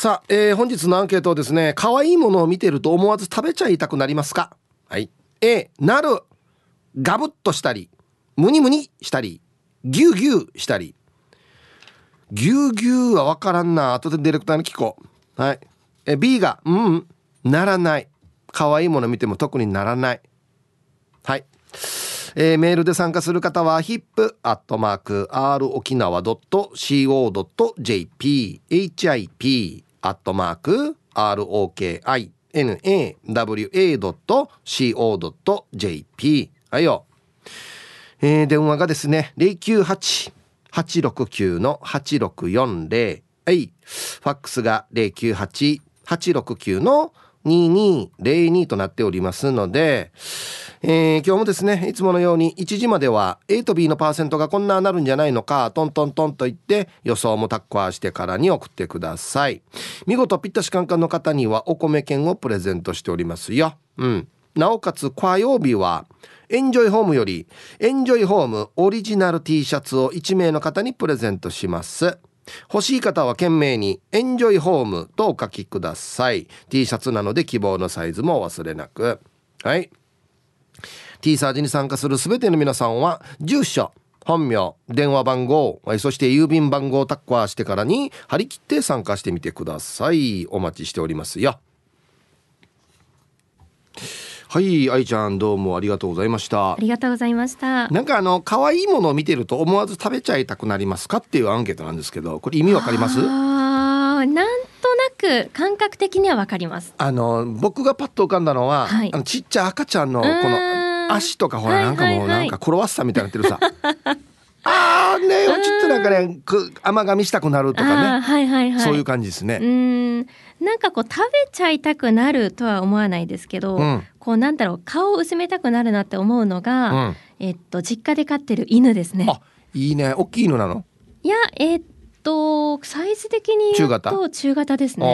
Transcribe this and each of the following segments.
さあ、えー、本日のアンケートをですね可愛いものを見てると思わず食べちゃいたくなりますか？はい。A なる。ガブッとしたりムニムニしたりギュウギュウしたり。ギュウギュウは分からんな。後でディレクターに聞こう。はい。え B がうんならない。可愛いもの見ても特にならない。はい。えー、メールで参加する方は hip.r 沖縄 .co.jp hip アットマーク ROKINAWA.co.jp はいよ、えー、電話がですね098-869-8640はい。ファックスが098-869の2202となっておりますので、えー、今日もですねいつものように1時までは A と B のパーセントがこんななるんじゃないのかトントントンと言って予想もタッコアしてからに送ってください。見事ぴったしカンカンの方にはお米券をプレゼントしておりますよ。うん。なおかつ火曜日はエンジョイホームよりエンジョイホームオリジナル T シャツを1名の方にプレゼントします。欲しい方は懸命にエンジョイホームとお書きください。T シャツなので希望のサイズも忘れなく。はい。T サージに参加する全ての皆さんは住所本名電話番号そして郵便番号をタッカーしてからに張り切って参加してみてください。お待ちしておりますよ。はい愛ちゃんどうもありがとうございました？ありがとうございました。なんかあの可愛いものを見てると思わず食べちゃいたくなりますかっていうアンケートなんですけどこれ意味わかります？あなんとなく感覚的にはわかります。あの僕がパッと浮かんだのは、はい、あのちっちゃい赤ちゃんのこの足とかほらなんかもうなんかクロワッサンみたいになってるさ。ああねちょっとなんかね甘噛みしたくなるとかね、はいはいはい、そういう感じですね。うん。なんかこう食べちゃいたくなるとは思わないですけど、うん、こうなんだろう顔を薄めたくなるなって思うのが、うん、えっと実家で飼ってる犬ですね。あいいね。大きい犬なの？いやえっとサイズ的に言うと中型？ですね。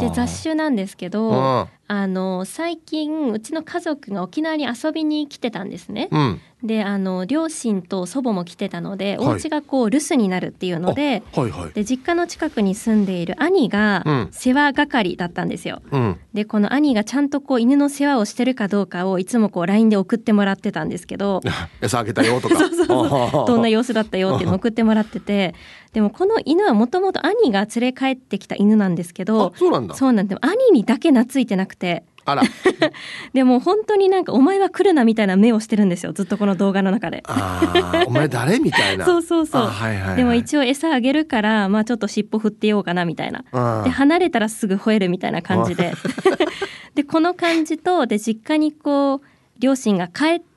で雑種なんですけど、あの最近うちの家族が沖縄に遊びに来てたんですね。うん、であの両親と祖母も来てたので、はい、お家がこう留守になるっていうのではいはい、で実家の近くに住んでいる兄が世話係だったんですよ。うん、でこの兄がちゃんとこう犬の世話をしてるかどうかをいつもこう LINE で送ってもらってたんですけど 餌あげたよとか。そうそうそう。どんな様子だったよっていうのを送ってもらってて。でもこの犬はもともと兄が連れ帰ってきた犬なんですけどそうなんだ。そうなんで兄にだけ懐いてなくて。あら。でも本当になんかお前は来るなみたいな目をしてるんですよ。ずっとこの動画の中で。お前誰みたいな。そうそうそう、はいはいはい、でも一応餌あげるからまあちょっと尻尾振ってようかなみたいな。で離れたらすぐ吠えるみたいな感じで。でこの感じとで実家にこう両親が帰って、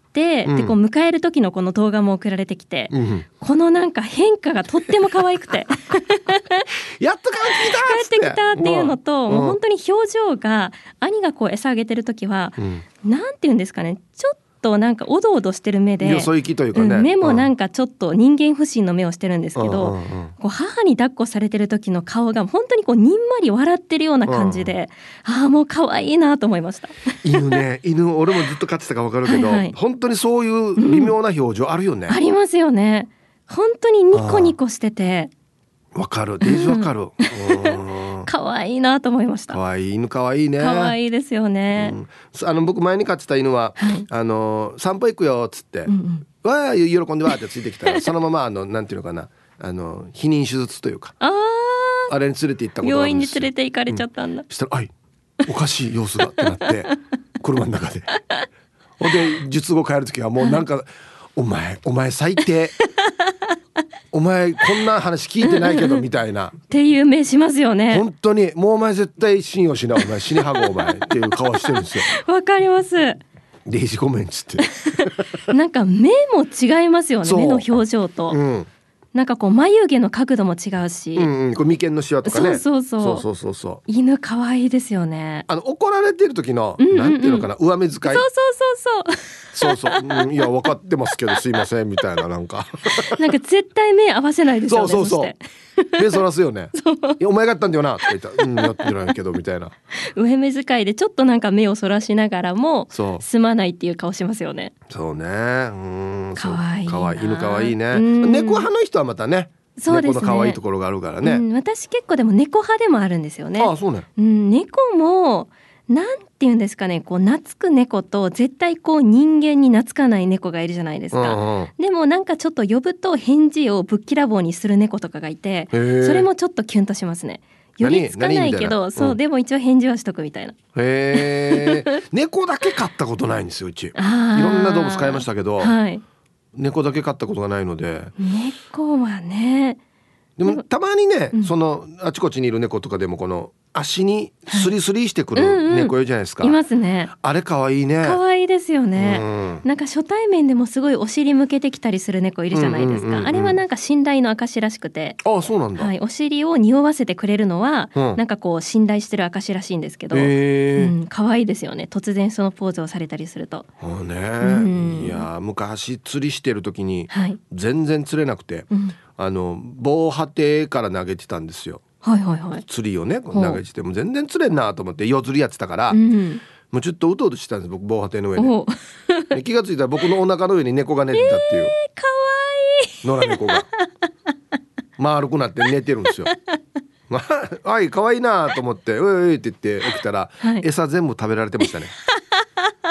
うん、でこう迎える時のこの動画も送られてきて、うん、このなんか変化がとっても可愛くて。やっと帰ってきた帰ってきたっていうのと、もう本当に表情が兄がこう餌あげてる時は、うん、なんて言うんですかね。ちょっとなんかおどおどしてる目でよそ行きというかね、うん、目もなんかちょっと人間不信の目をしてるんですけど、うんうんうん、こう母に抱っこされてる時の顔が本当にこうにんまり笑ってるような感じで、うん、ああもう可愛いなと思いました。犬ね犬俺もずっと飼ってたか分かるけど、はいはい、本当にそういう微妙な表情あるよね、ありますよね。本当にニコニコしてて。わかる。デージわかる、可愛いなと思いました。可愛い犬可愛いね。可愛いですよね、うん、あの僕前に飼ってた犬は、はい、あの散歩行くよっつって、うんうん、わあ喜んでわーってついてきたら そのままあのなんていうのかなあの避妊手術というかああれに連れて行ったこと病院に連れて行かれちゃったんだ、うん、したら「あいおかしい様子が」ってなって 車の中で。ほんで術後帰る時はもうなんか「お前お前最低お前こんな話聞いてないけどみたいな。っていう目しますよね。本当にもうお前絶対信用しない。お前死にはごお前。っていう顔してるんですよ。わかります。レイジごめんっつって。なんか目も違いますよね目の表情と、うんなんかこう眉毛の角度も違うし、うんうん、これ眉間のシワとかね。そうそうそう。そうそうそう犬可愛いですよね。あの怒られてる時の、うんうんうん、なんていうのかな上目遣い。そうそうそうそう。そうそう、うん、いや分かってますけどすいませんみたいななんか。なんか絶対目合わせないですよねそうそうそう 目そらすよね。いやお前がやったんだよな。とか言ったらうんやってないけどみたいな。上目遣いでちょっとなんか目をそらしながらもすまないっていう顔しますよね。そうね。うん可愛い可愛い犬可愛いね。猫派の人はまたねそうですね。猫の可愛いところがあるからね、うん、私結構でも猫派でもあるんですよね。あそうね、うん、猫もなんて言うんですかねこう懐く猫と絶対こう人間に懐かない猫がいるじゃないですか、うんうん、でもなんかちょっと呼ぶと返事をぶっきらぼうにする猫とかがいてそれもちょっとキュンとしますね。寄りつかないけどそう、うん、でも一応返事はしとくみたいな。へえ 猫だけ飼ったことないんですようち。いろんな動物飼いましたけど、はい、猫だけ飼ったことがないので。猫はね。でもたまにね、うん、そのあちこちにいる猫とかでもこの足にスリスリしてくる猫いるじゃないですか、いますね。あれ可愛いね。可愛いですよね、うん、なんか初対面でもすごいお尻向けてきたりする猫いるじゃないですか、あれはなんか信頼の証らしくて。あそうなんだ、はい、お尻を匂わせてくれるのは、うん、なんかこう信頼してる証らしいんですけど、うん、可愛いですよね。突然そのポーズをされたりすると。あね、うん、いや昔釣りしてる時に全然釣れなくて、はい、あの防波堤から投げてたんですよはいはいはい、釣りをね投げても全然釣れんなと思って夜釣りやってたから、うん、もうちょっとうとうとしてたんです僕防波堤の上で 気が付いたら僕のお腹の上に猫が寝てたっていう、えー、かわいい野良猫が丸くなって寝てるんですよ。まあ、はい可愛いなと思って「うい」って言って起きたら、はい、餌全部食べられてましたね。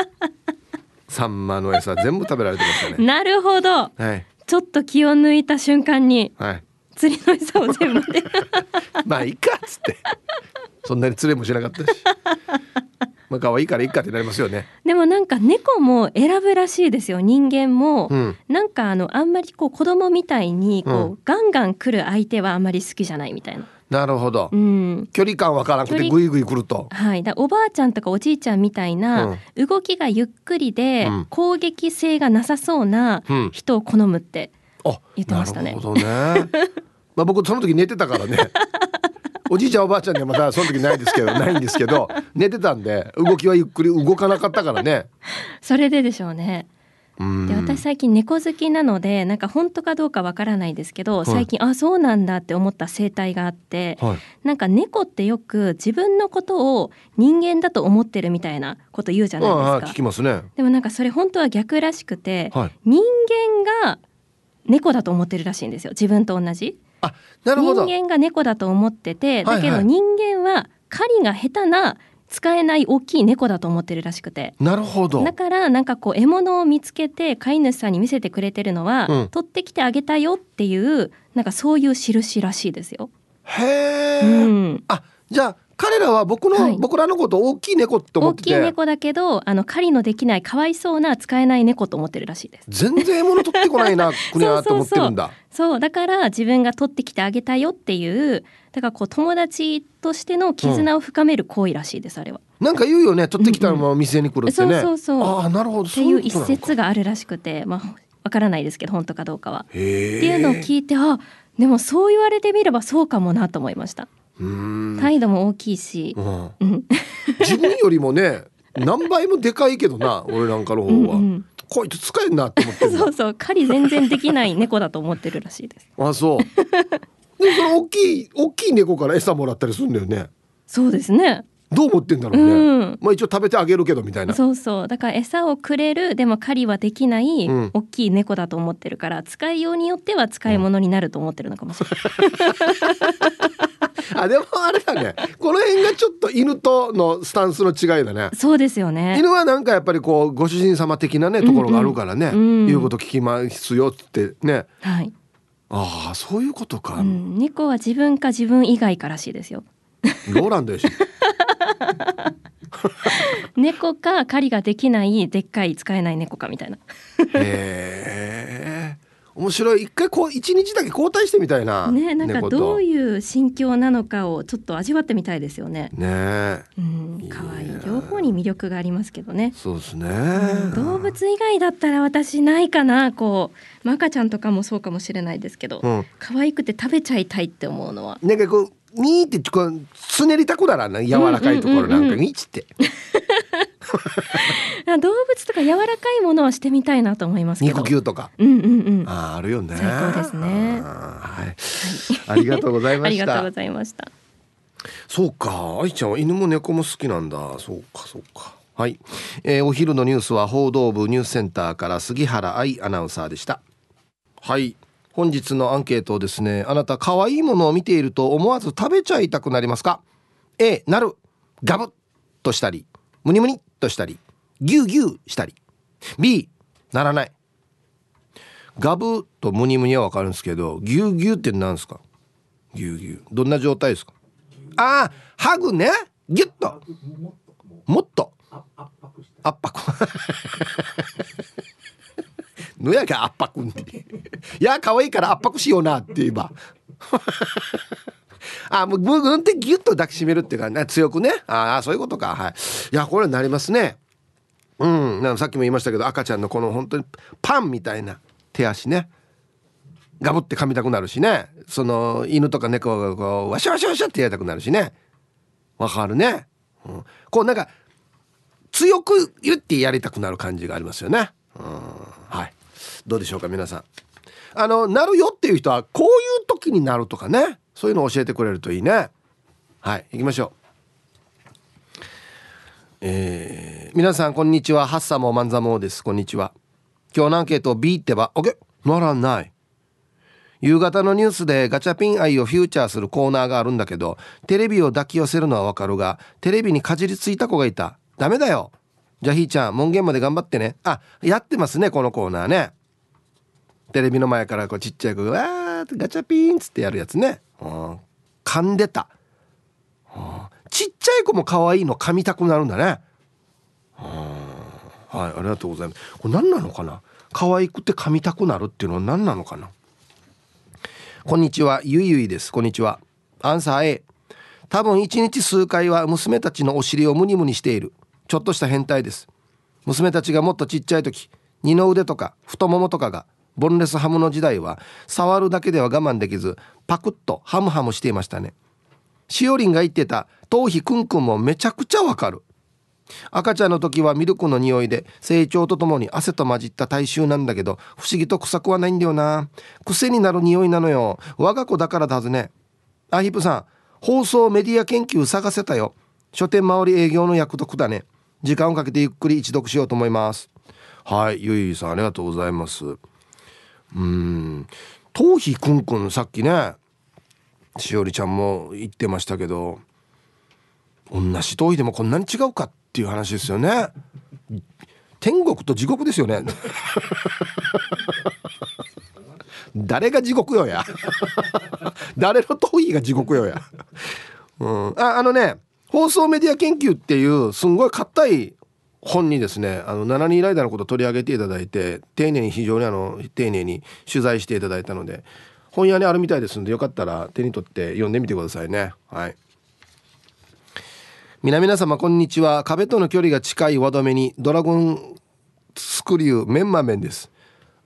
サンマの餌全部食べられてましたね。なるほど。はい。ちょっと気を抜いた瞬間に。はい。釣りの餌を全部で まあいいかっつって。そんなに釣れもしなかったし。まあ可愛いからいいかってなりますよね。でもなんか猫も選ぶらしいですよ。人間も、うん、なんかあのあんまりこう子供みたいにこう、うん、ガンガン来る相手はあんまり好きじゃないみたいな。なるほど、うん、距離感わからなくてグイグイ来ると。はい。だおばあちゃんとかおじいちゃんみたいな、動きがゆっくりで、攻撃性がなさそうな人を好むって、言ってましたね。なるほどね。まあ僕その時寝てたからね。おじいちゃんおばあちゃんにはまだその時ないですけどないんですけど寝てたんで動きはゆっくり動かなかったからね。それででしょうね。で私最近猫好きなのでなんか本当かどうかわからないですけど、最近あそうなんだって思った生態があって、はい、なんか猫ってよく自分のことを人間だと思ってるみたいなこと言うじゃないですか。聞きますね。でもなんかそれ本当は逆らしくて、はい、人間が猫だと思ってるらしいんですよ。自分と同じ。あなるほど。人間が猫だと思っててだけど人間は狩りが下手な使えない大きい猫だと思ってるらしくて。なるほど。だからなんかこう獲物を見つけて飼い主さんに見せてくれてるのは、うん、取ってきてあげたよっていうなんかそういう印らしいですよ。へえ、うん、あじゃあ彼らは僕の、はい、僕らのこと大きい猫って思ってて。大きい猫だけどあの狩りのできないかわいそうな使えない猫と思ってるらしいです。全然獲物取ってこないな国はと思ってるんだ。そうだから自分が取ってきてあげたよっていうだからこう友達としての絆を深める行為らしいです、うん、あれは。なんか言うよね。取ってきたらもう店に来るってね、うん。うん、そうそうそう。あなるほど。っていう一節があるらしくてまあわからないですけど本当かどうかは。っていうのを聞いてあでもそう言われてみればそうかもなと思いました態度も大きいし、うん、自分よりもね何倍もでかいけどな 俺なんかの方は、うんうん、こいつ使えんなって思ってそうそう。狩り全然できない猫だと思ってるらしいです。あそう。でその大きい大きい猫から餌もらったりするんだよね。そうですねどう思ってんだろうね、うん、まあ一応食べてあげるけどみたいな。そうそう。だから餌をくれるでも狩りはできない大きい猫だと思ってるから、うん、使いようによっては使い物になると思ってるのかもしれない、うん、あでもあれだね。この辺がちょっと犬とのスタンスの違いだね。そうですよね。犬はなんかやっぱりこうご主人様的なねところがあるからね、うんうん、言うこと聞きますよってね。はい。ああそういうことか、猫は自分か自分以外からしいですよ。ローランドでし。ょ 猫か狩りができないでっかい使えない猫かみたいな。へえ面白い。一回こう一日だけ交代してみたいなねなんかどういう心境なのかをちょっと味わってみたいですよね。ね。うん可愛い。両方に魅力がありますけどね。そうですね、うん、動物以外だったら私ないかな。こう赤ちゃんとかもそうかもしれないですけど、うん、可愛くて食べちゃいたいって思うのは。なんかこうにーってこうつねりたくならな柔らかいところなんかにっつって。動物とか柔らかいものはしてみたいなと思います肉球とか。うんうんうん。ああるよね。最高ですね。はい。ありがとうございました。ありがとうございました。そうか、愛ちゃんは犬も猫も好きなんだ。そうか、そうか。はい、えー、お昼のニュースは報道部ニュースセンターから杉原愛アナウンサーでした。はい。本日のアンケートをですねあなた可愛いものを見ていると思わず食べちゃいたくなりますか？A なる。ガブッ。としたりムニムニとしたりギュギュしたり。B ならない。ガブとムニムニは分かるんですけどギューギューって何ですか？ギューギューどんな状態ですか？ああハグね。ギュッと。もっと。圧迫。のやが圧迫って。いや可愛いから圧迫しようなって言えば。あもうググンってギュッと抱きしめるっていうか、ね、強くね。ああそういうことか。はい。いやこれなりますね。うん。なんさっきも言いましたけど赤ちゃんのこの本当にパンみたいな手足ね。ガブって噛みたくなるしね。その犬とか猫がこうワシャワシャワシャってやりたくなるしね。わかるね、うん、こうなんか強く言ってやりたくなる感じがありますよね。うん。どうでしょうか皆さん。あのなるよっていう人はこういう時になるとかね。そういうのを教えてくれるといいね。はい行きましょう。えー、皆さんこんにちは。ハッサモマンザモです。こんにちは。今日のアンケート B ってば OK ならない。夕方のニュースでガチャピン愛をフューチャーするコーナーがあるんだけどテレビを抱き寄せるのはわかるがテレビにかじりついた子がいた。ダメだよ。じゃあひーちゃん門限まで頑張ってね。あやってますねこのコーナーね。テレビの前からこうちっちゃい子が「わーガチャピン」っつってやるやつね、うん、噛んでた、うん、ちっちゃい子も可愛いの噛みたくなるんだね、うん、はいありがとうございます。これ何なのかな？可愛くて噛みたくなるっていうのは何なのかな？こんにちは。ゆいゆいです。こんにちは。アンサー A 多分一日数回は娘たちのお尻をムニムニしている。ちょっとした変態です。娘たちがもっとちっちゃい時二の腕とか太ももとかがボンレスハムの時代は触るだけでは我慢できずパクッとハムハムしていましたね。しおりんが言ってた頭皮くんくんもめちゃくちゃわかる。赤ちゃんの時はミルクの匂いで成長とともに汗と混じった体臭なんだけど不思議と臭くはないんだよな。癖になる匂いなのよ。我が子だからだぜね。あヒップさん放送メディア研究探せたよ。書店周り営業の役得だね。時間をかけてゆっくり一読しようと思います。はいゆいさんありがとうございます。うん。頭皮くんくんさっきねしおりちゃんも言ってましたけど同じ頭皮でもこんなに違うかっていう話ですよね。天国と地獄ですよね。誰が地獄よや。誰の頭皮が地獄よや、うん、ああのね放送メディア研究っていうすんごい硬い本にですねあの7人ライダーのことを取り上げていただいて丁寧に非常にあの丁寧に取材していただいたので本屋にあるみたいですんでよかったら手に取って読んでみてくださいね。はい。皆々様こんにちは。壁との距離が近い輪止めにドラゴンスクリューメンマメンです。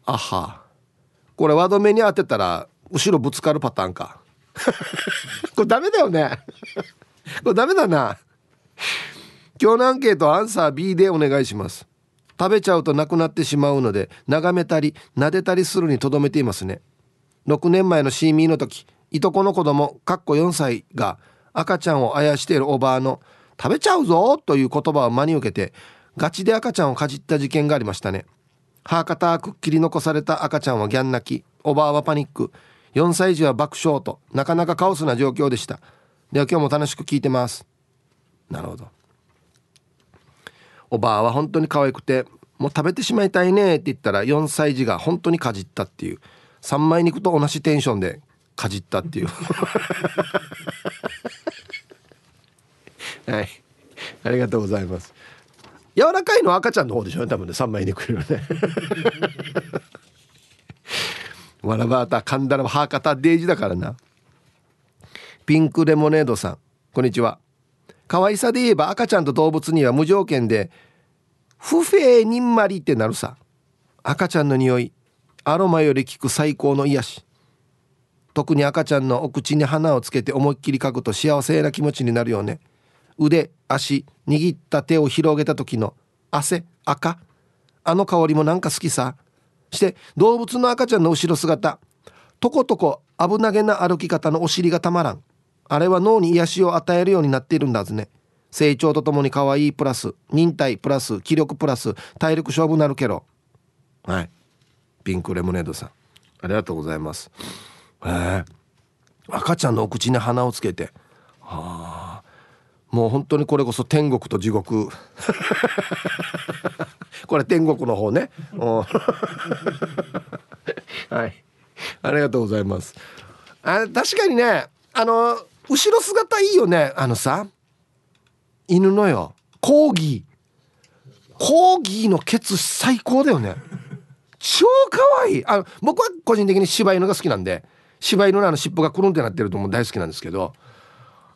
あは。これ輪止めに当てたら後ろぶつかるパターンか。これダメだよね。これダメだな。今日のアンケートアンサー B でお願いします。食べちゃうとなくなってしまうので眺めたり撫でたりするにとどめていますね。6年前のシーミーの時いとこの子供かっこ4歳が赤ちゃんをあやしているおばあの「食べちゃうぞ!」という言葉を真に受けてガチで赤ちゃんをかじった事件がありましたね。歯硬くっきり残された赤ちゃんはギャン泣きおばあはパニック。4歳児は爆笑となかなかカオスな状況でした。では今日も楽しく聞いてます。なるほど。おばあは本当に可愛くてもう食べてしまいたいねって言ったら4歳児が本当にかじったっていう。三枚肉と同じテンションでかじったっていう。はい。ありがとうございます。柔らかいのは赤ちゃんの方でしょうね多分ね三枚肉よね。わらばたかんだらはかたデイジだからな。ピンクレモネードさんこんにちは。可愛さで言えば赤ちゃんと動物には無条件で不平にんまりってなるさ。赤ちゃんの匂いアロマより効く最高の癒し。特に赤ちゃんのお口に花をつけて思いっきり嗅ぐと幸せな気持ちになるよね。腕足握った手を広げた時の汗赤。あの香りもなんか好きさ。して動物の赤ちゃんの後ろ姿。とことこ危なげな歩き方のお尻がたまらん。あれは脳に癒しを与えるようになっているんだずね。成長とともに可愛いプラス忍耐プラス気力プラス体力勝負なるけどはい。ピンクレモネードさん。ありがとうございます。え赤ちゃんのお口に鼻をつけて。はあ。もう本当にこれこそ天国と地獄。これ天国の方ね。はい。ありがとうございます。あ確かにね。あの後ろ姿いいよねあのさ犬のよ。コーギー。コーギーのケツ最高だよね。超可愛い。あの僕は個人的に柴犬が好きなんで柴犬のあの尻尾がくるんってなってるとも大好きなんですけど。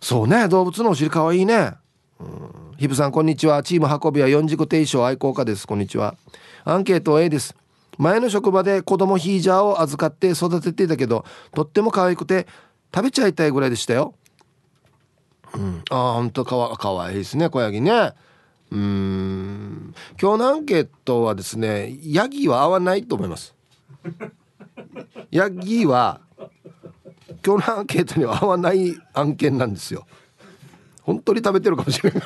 そうね動物のお尻可愛いね。うん。ひぶさんこんにちは。チーム運びは四軸定称愛好家です。こんにちは。アンケート A です。前の職場で子供ヒージャーを預かって育てていたけどとっても可愛くて食べちゃいたいぐらいでしたよ。うん、ああ本当かわかわいいですね小ヤギね。うん。今日のアンケートはですねヤギは合わないと思います。ヤギは今日のアンケートには合わない案件なんですよ。本当に食べてるかもしれない。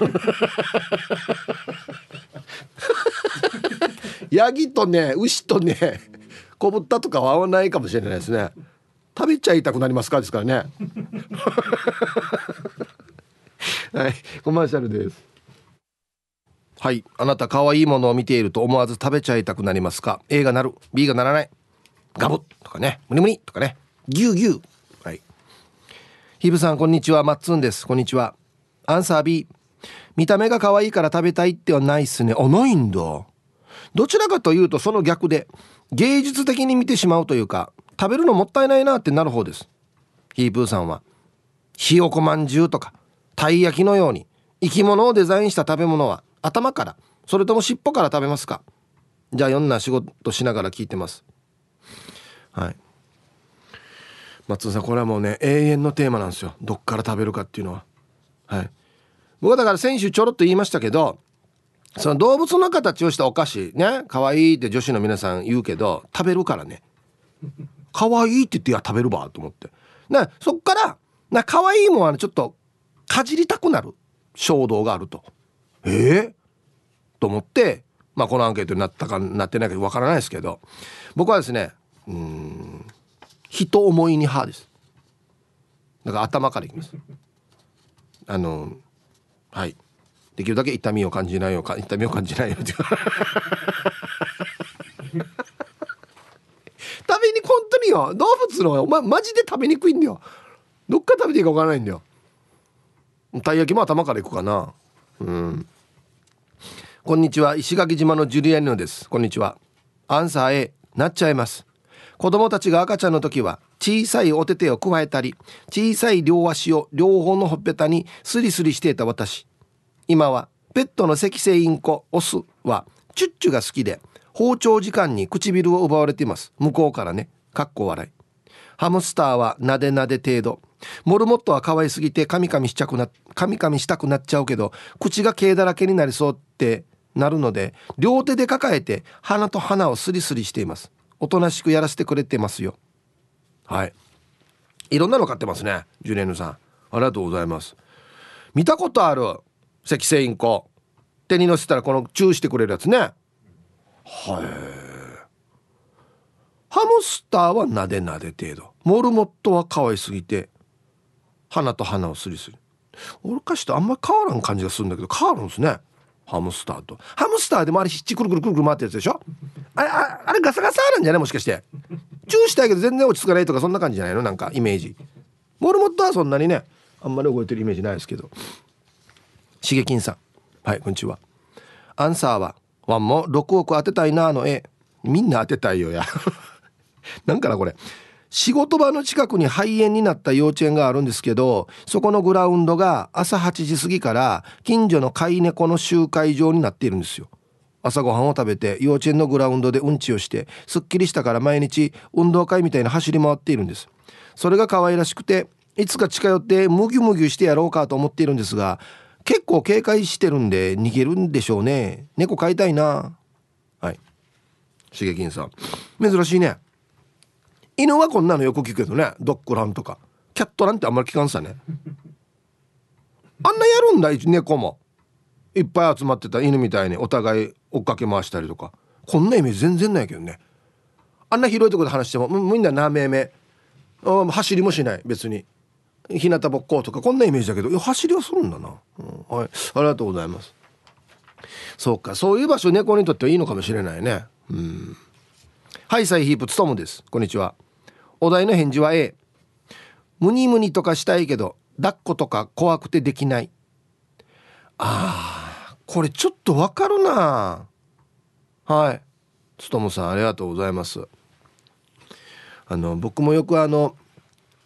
ヤギとね牛とね小豚とかは合わないかもしれないですね。食べちゃいたくなりますか？ですからね。はいコマーシャルです。はいあなた可愛いものを見ていると思わず食べちゃいたくなりますか？A がなる B がならない。ガブッとかね。ムニムニとかね。ギュウギュウはい。ヒブさんこんにちは。マッツンです。こんにちは。アンサー B 見た目が可愛いから食べたいってはないっすね。あないんだどちらかというとその逆で芸術的に見てしまうというか食べるのもったいないなってなる方です。ヒープーさんは。ひよこまんじゅうとか。たい焼きのように生き物をデザインした食べ物は頭からそれとも尻尾から食べますか？じゃあいろんな仕事しながら聞いてます。はい。松尾さんこれはもうね永遠のテーマなんですよ。どっから食べるかっていうのは。はい。僕はだから先週ちょろっと言いましたけどその動物の形をしたお菓子ね可愛いって女子の皆さん言うけど食べるからね。可愛いって言っていや食べるわと思って。なそっからな可愛いもんはちょっとかじりたくなる衝動があると。え？ー、と思ってまあこのアンケートになったかなってないかわからないですけど僕はですねうん人思いに派です。だから頭からいきます。あのはい。できるだけ痛みを感じないよう痛みを感じないようって 食べに本当によ。動物のお前マジで食べにくいんだよ。どっから食べていいか分からないんだよ。たい焼きも頭からいくかな。うん。こんにちは。石垣島のジュリアニノです。こんにちは。アンサー A なっちゃいます。子供たちが赤ちゃんの時は小さいお手手を加えたり小さい両足を両方のほっぺたにスリスリしていた私。今はペットの赤星インコオスはチュッチュが好きで包丁時間に唇を奪われています。向こうからね。かっこ笑い。ハムスターはなでなで程度。モルモットは可愛すぎてカミカミしちゃくなカミカミしたくなっちゃうけど口が毛だらけになりそうってなるので両手で抱えて鼻と鼻をスリスリしています。おとなしくやらせてくれてますよ。はい。いろんなの買ってますねジュネーヌさん。ありがとうございます。見たことある赤星インコ。手に乗せたらこのチューしてくれるやつね。はい。ハムスターはなでなで程度。モルモットは可愛すぎて。鼻と鼻をスリスリ俺かしとあんまり変わらん感じがするんだけど変わるんですね。ハムスターと。ハムスターでもあれヒッチくるくるくるくる回ってるやつでしょ？あれああれガサガサなんじゃない？もしかして。チューしたいけど全然落ち着かないとかそんな感じじゃないの？なんかイメージ。モルモットはそんなにねあんまり覚えてるイメージないですけど。しげきんさん。はいこんにちは。アンサーはワンも6億当てたいなあの絵。みんな当てたいよや。なんかなこれ。仕事場の近くに肺炎になった幼稚園があるんですけどそこのグラウンドが朝8時過ぎから近所の飼い猫の集会場になっているんですよ。朝ごはんを食べて幼稚園のグラウンドでうんちをしてすっきりしたから毎日運動会みたいな走り回っているんです。それが可愛らしくていつか近寄ってムギュムギュしてやろうかと思っているんですが結構警戒してるんで逃げるんでしょうね。猫飼いたいな。はい。しげきんさん。珍しいね。犬はこんなのよく聞くけどねドッグランとか。キャットなんてあんまり聞かんさね。あんなやるんだ猫も。いっぱい集まってた犬みたいにお互い追っかけ回したりとか。こんなイメージ全然ないけどね。あんな広いところで話してもみんななめめ。走りもしない別に。日向ぼっことかこんなイメージだけど。いや走りはするんだな、うん、はい。ありがとうございます。そうかそういう場所猫にとってはいいのかもしれないね。うん。はいサイヒープツトムです。こんにちは。お題の返事は A ムニムニとかしたいけど抱っことか怖くてできない。あーこれちょっとわかるな。はい。つともさんありがとうございます。あの僕もよくあの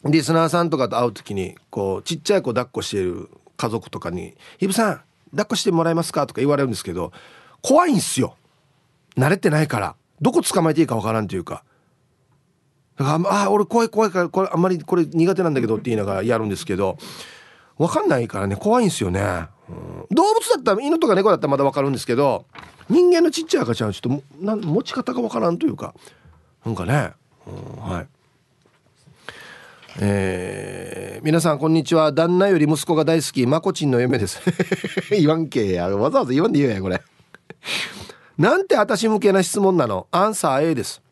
リスナーさんとかと会う時にこうちっちゃい子抱っこしている家族とかに「ひぶさん抱っこしてもらえますか?」とか言われるんですけど怖いんすよ。慣れてないから。どこ捕まえていいかわからんというか。ああ俺怖い怖いからこれあんまりこれ苦手なんだけどって言いながらやるんですけど分かんないからね怖いんですよね、うん、動物だったら犬とか猫だったらまだ分かるんですけど人間のちっちゃい赤ちゃんはちょっとな持ち方が分からんというかなんかね、うん、はい。えー、皆さんこんにちは。旦那より息子が大好き。まこちんの嫁です。言わんけや。わざわざ言わんで言うやこれ。なんて私向けな質問なの？アンサー A です。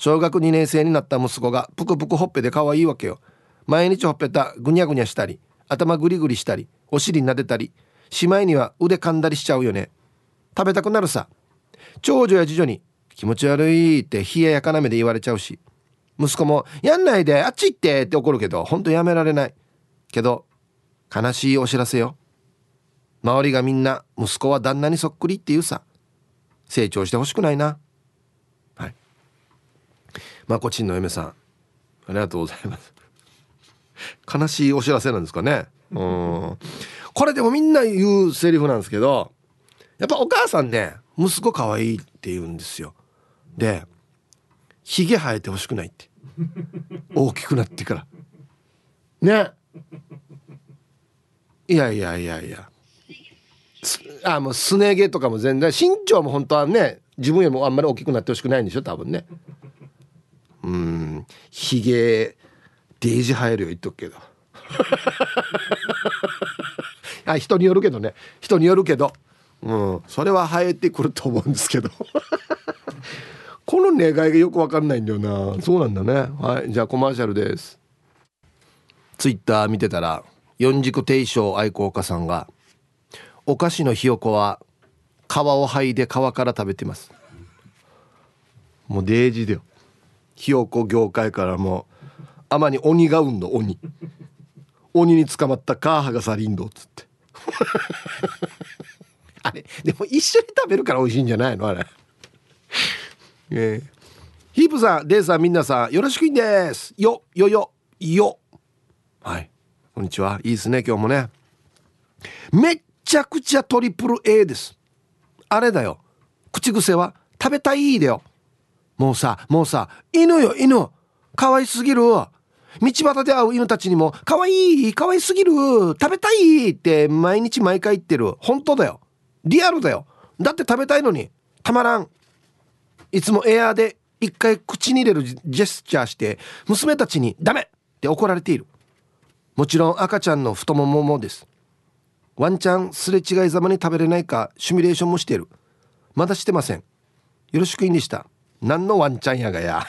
小学2年生になった息子がぷくぷくほっぺで可愛いわけよ。毎日ほっぺたぐにゃぐにゃしたり頭グリグリしたりお尻撫でたりしまいには腕噛んだりしちゃうよね。食べたくなるさ。長女や次女に気持ち悪いって冷ややかな目で言われちゃうし。息子も「やんないであっち行って!」って怒るけどほんとやめられない。けど悲しいお知らせよ。周りがみんな息子は旦那にそっくりって言うさ。成長してほしくないな。まこちんの嫁さん。ありがとうございます。悲しいお知らせなんですかね。うん。これでもみんな言うセリフなんですけどやっぱお母さんね息子可愛いって言うんですよ。でひげ生えてほしくないって。大きくなってから。ね。いやいやいやいや。あもうすね毛とかも全然身長も本当はね自分よりもあんまり大きくなってほしくないんでしょ多分ね。うん。ひげデージ生えるよ言っとくけどあ人によるけどね。人によるけど。うん。それは生えてくると思うんですけど。この願いがよくわかんないんだよな。そうなんだね。はい。じゃあコマーシャルです。ツイッター見てたら四軸定称愛好家さんがお菓子のひよこは皮を剥いで皮から食べてます。もうデージだよ。ひよこ業界からもあまに鬼がうんの鬼。鬼に捕まったカーハがサリンドっつって。あれでも一緒に食べるから美味しいんじゃないのあれ。えー、ヒープさんデイさんみんなさんよろしくいんです。よよよよ。はい。こんにちは。いいですね今日もね。めっちゃくちゃトリプル A です。あれだよ。口癖は食べたいだよ。もうさもうさ犬よ犬。可愛すぎる。道端で会う犬たちにも可愛い可愛すぎる。食べたいって毎日毎回言ってる。本当だよ。リアルだよ。だって食べたいのにたまらん。いつもエアーで一回口に入れるジェスチャーして娘たちにダメ!って怒られている。もちろん赤ちゃんの太もももです。ワンチャンすれ違いざまに食べれないかシミュレーションもしている。まだしてません。よろしくいいんでした。何のワンチャンやがや。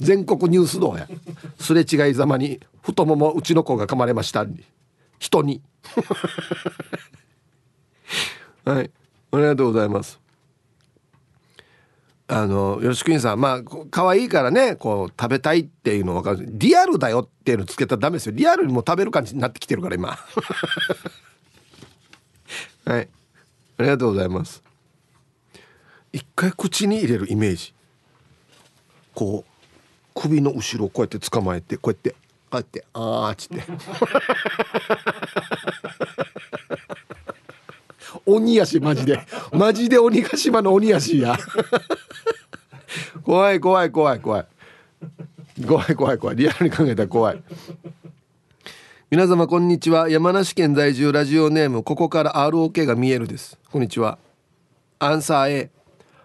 全国ニュースどうや。すれ違いざまに太ももうちの子が噛まれました人に。はい。ありがとうございます。あの吉国さん。まあ可愛いからねこう食べたいっていうの分かる。リアルだよっていうのつけたらダメですよ。リアルにも食べる感じになってきてるから今。はい。ありがとうございます。一回口に入れるイメージ。こう首の後ろをこうやって捕まえてこうやってこうやってああっつって。鬼やしマジで。マジで鬼ヶ島の鬼やしや。怖い怖い怖い怖い。怖い怖い怖い。リアルに考えたら怖い。皆様こんにちは。山梨県在住ラジオネームここから ROK が見えるです。こんにちは。アンサー A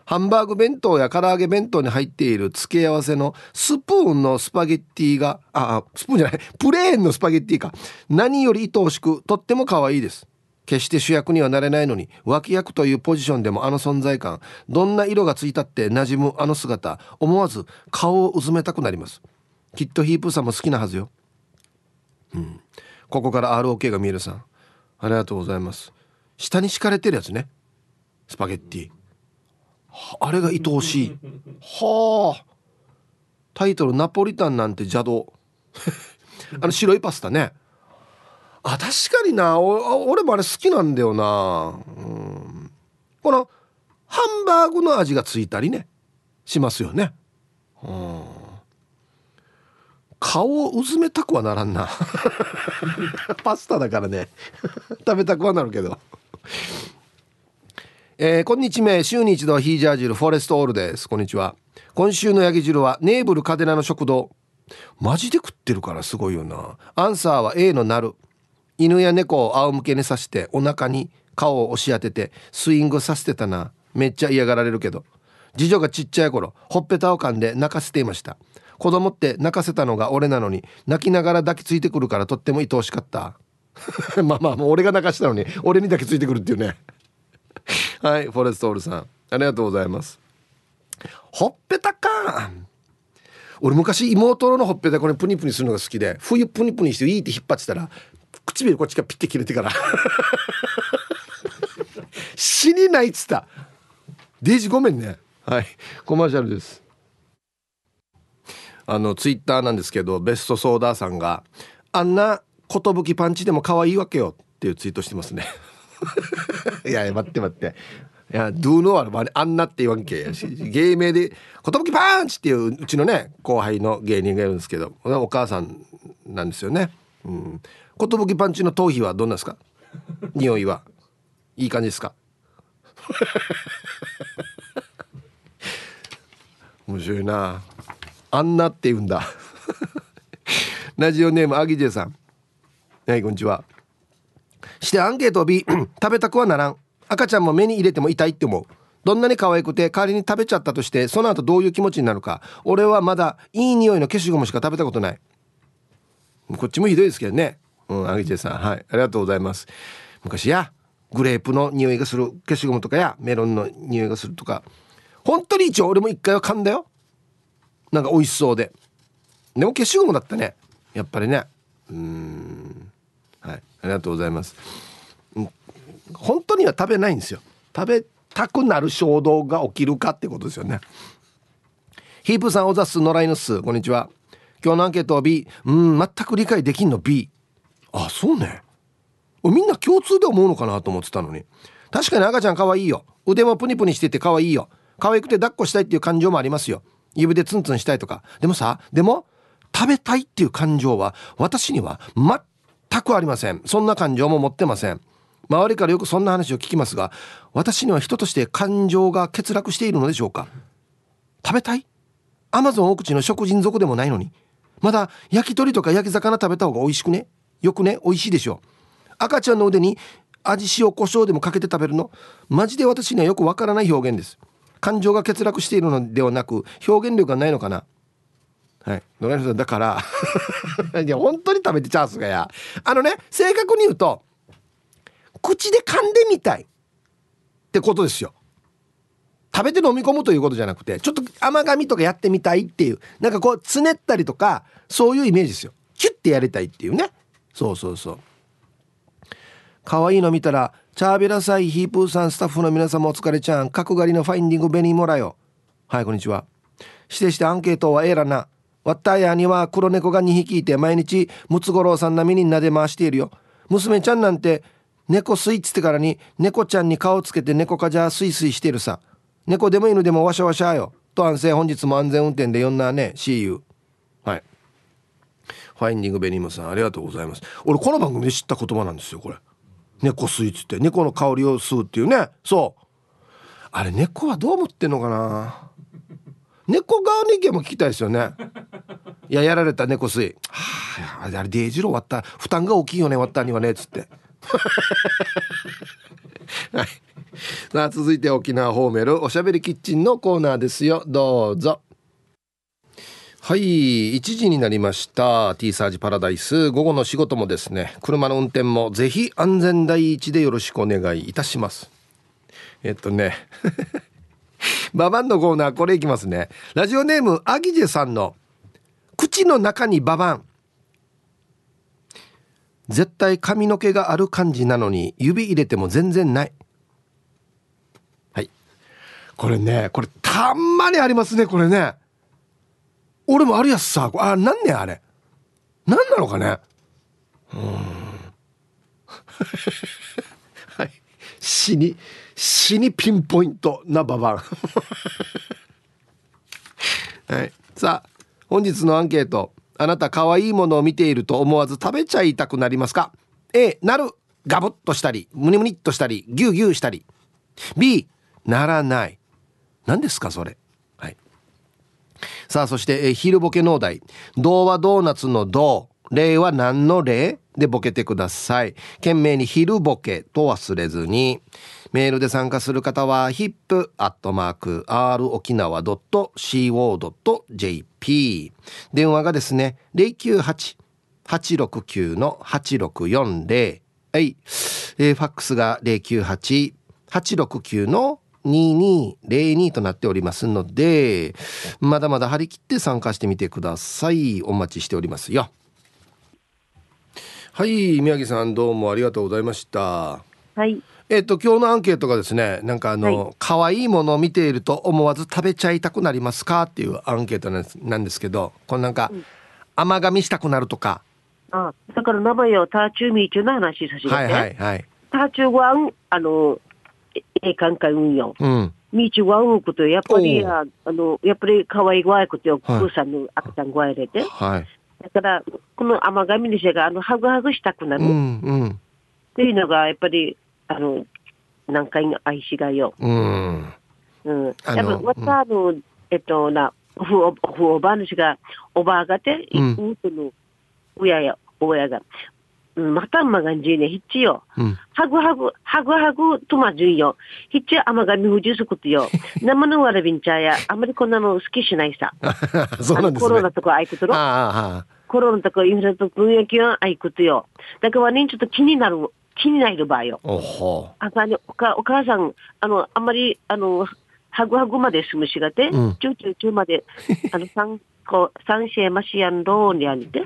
ハンバーグ弁当や唐揚げ弁当に入っている付け合わせのスプーンのスパゲッティがあスプーンじゃない。プレーンのスパゲッティか。何より愛おしくとっても可愛いです。決して主役にはなれないのに脇役というポジションでもあの存在感。どんな色がついたって馴染むあの姿。思わず顔をうずめたくなります。きっとヒープーさんも好きなはずよ。うん。ここから ROK が見えるさん。ありがとうございます。下に敷かれてるやつね。スパゲッティ。あれが愛おしい。はあ。タイトル「ナポリタンなんて邪道」あの白いパスタね。あ確かにな。俺もあれ好きなんだよな、うん、このハンバーグの味がついたりね。しますよね、うん、顔をうずめたくはならんな。パスタだからね。食べたくはなるけど。えー、こんにちは。週に一度ヒージャー汁フォレストオールです。こんにちは。今週のヤギ汁はネーブルカデナの食堂。マジで食ってるからすごいよな。アンサーは A のなる。犬や猫を仰向けにさしてお腹に顔を押し当ててスイングさせてたな。めっちゃ嫌がられるけど。次女がちっちゃい頃ほっぺたを噛んで泣かせていました。子供って泣かせたのが俺なのに泣きながら抱きついてくるからとっても愛おしかった。まあまあもう俺が泣かしたのに俺に抱きついてくるっていうね。はいフォレストオールさん。ありがとうございます。ほっぺたか俺昔妹のほっぺたこれプニプニするのが好きで冬プニプニしていいって引っ張ってたら唇こっちがピッて切れてから。死にないっつった。デイジごめんね。はいコマーシャルです。あのツイッターなんですけどベストソーダーさんがあんな寿パンチでも可愛いわけよっていうツイートしてますね。いや待って待って。いやドゥーノアルあんなって言わんけ。やし芸名で「寿パンチ!」っていううちのね後輩の芸人がいるんですけどお母さんなんですよね。うん、寿パンチの頭皮はどんなですか？匂いは。いい感じですか？面白いな。あんなって言うんだ。ラジオネームアギジェさん。はいこんにちは。してアンケートを B 食べたくはならん。赤ちゃんも目に入れても痛いって思う。どんなに可愛くて代わりに食べちゃったとしてその後どういう気持ちになるか。俺はまだいい匂いの消しゴムしか食べたことない。こっちもひどいですけどね。うんアギジェさん。はい。ありがとうございます。昔やグレープの匂いがする消しゴムとかやメロンの匂いがするとか。本当に一応俺も一回は噛んだよ。なんか美味しそうで。でも消しゴムだったね。やっぱりね。うん。ありがとうございます。本当には食べないんですよ。食べたくなる衝動が起きるかってことですよね。ヒープさんおざす野良犬す。こんにちは。今日のアンケートは B うん全く理解できんの B あそうね。みんな共通で思うのかなと思ってたのに。確かに赤ちゃん可愛いよ。腕もプニプニしてて可愛いよ。可愛くて抱っこしたいっていう感情もありますよ。指でツンツンしたいとか。でもさでも食べたいっていう感情は私には全くありません。そんな感情も持ってません。周りからよくそんな話を聞きますが私には人として感情が欠落しているのでしょうか？食べたい？アマゾン奥地の食人族でもないのに。まだ焼き鳥とか焼き魚食べた方が美味しくね？よくね？美味しいでしょう。赤ちゃんの腕に味塩コショウでもかけて食べるの？マジで私にはよくわからない表現です。感情が欠落しているのではなく表現力がないのかな？はい。野良さんだから いや本当に食べてチャンスがや。あのね正確に言うと口で噛んでみたいってことですよ。食べて飲み込むということじゃなくてちょっと甘噛みとかやってみたいっていう。なんかこうつねったりとかそういうイメージですよ。キュッてやりたいっていうね。そうそうそう。可愛いの見たらチャーベラサイヒープーさんスタッフの皆様お疲れちゃん。角刈りのファインディングベニーモラよ。はいこんにちは。指定してアンケートはええらな。わったやには黒猫が2匹いて毎日ムツゴロウさん並みに撫で回しているよ。娘ちゃんなんて猫スイッチってからに猫ちゃんに顔つけて猫かじゃスイスイしてるさ。猫でも犬でもワシャワシャよ。と安静本日も安全運転で呼んだね。See you はい。ファインディングベニムさんありがとうございます。俺この番組で知った言葉なんですよこれ。猫スイーツって猫の香りを吸うっていうね。そう。あれ猫はどう思ってんのかな。猫側の意見も聞きたいですよね。いややられた猫吸い。はああれデイジロー終わった負担が大きいよね終わったにはねっつって。はい。さあ続いて沖縄ホーメルおしゃべりキッチンのコーナーですよ。どうぞ。はい1時になりました。T サージパラダイス。午後の仕事もですね車の運転もぜひ安全第一でよろしくお願いいたします。えっとねババンのコーナーこれいきますね。ラジオネームアギジェさんの口の中にババン。絶対髪の毛がある感じなのに指入れても全然ない。はい。これねこれたんまにありますねこれね。俺もあるやつさ。あなんねあれ。何なのかね。うん。はい。死に死にピンポイントなババン はい。さあ本日のアンケート。あなた可愛いものを見ていると思わず食べちゃいたくなりますか？A なる。ガブッとしたりムニムニっとしたりギュギュしたり。B ならない。何ですかそれ？さあそして、え昼ボケ農大童話ドーナツの童。例は何の例でボケてください。懸命に昼ボケと忘れずにメールで参加する方は hip.r 沖縄 .co.jp 電話がですね098-869の8640はい、えー、ファックスが098-869の2202となっておりますのでまだまだ張り切って参加してみてください。お待ちしておりますよ。はい宮城さんどうもありがとうございました。はい。えっ、と今日のアンケートがですねなんかあの、はい、可愛いものを見ていると思わず食べちゃいたくなりますかっていうアンケートなんですけどこのなんか、うん、甘噛みしたくなるとかあだから名前をターチューミーチューの話させてはいはいはいターチューはあのえかんか運用。うん。みちわうことやっぱり、あの、やっぱり可愛いごいことよ、プーさんの赤ちゃんごあれて。はい。だから、この甘噛みにしが、あの、ハグハグしたくなる。うん、うん。っていうのが、やっぱり、あの、何回の愛しがよ。うん。うん。やっぱ、また、あの、えっと、な、ふお、ふおばあ主が、おばあがて、うん、うとの、親や、親が、またまがんじね、ひっちよ。はぐはぐ、はぐはぐとまじゅいよ。ひっちあまがみふじゅすことよ。生のわらびんちゃや、あまりこんなの好きしないさ。そうなんですね。コロナとかあいことろ。コロナとかインフルエンザとか分野気はあいことよ。だからね、ちょっと気になる、気になる場合よ。おほあかおかお母さん、あの、あんまり、あの、はぐはぐまで済むしがて、うん、ちゅうちゅうちゅうまで、あの、三こう、三シェマシアンローにあんて。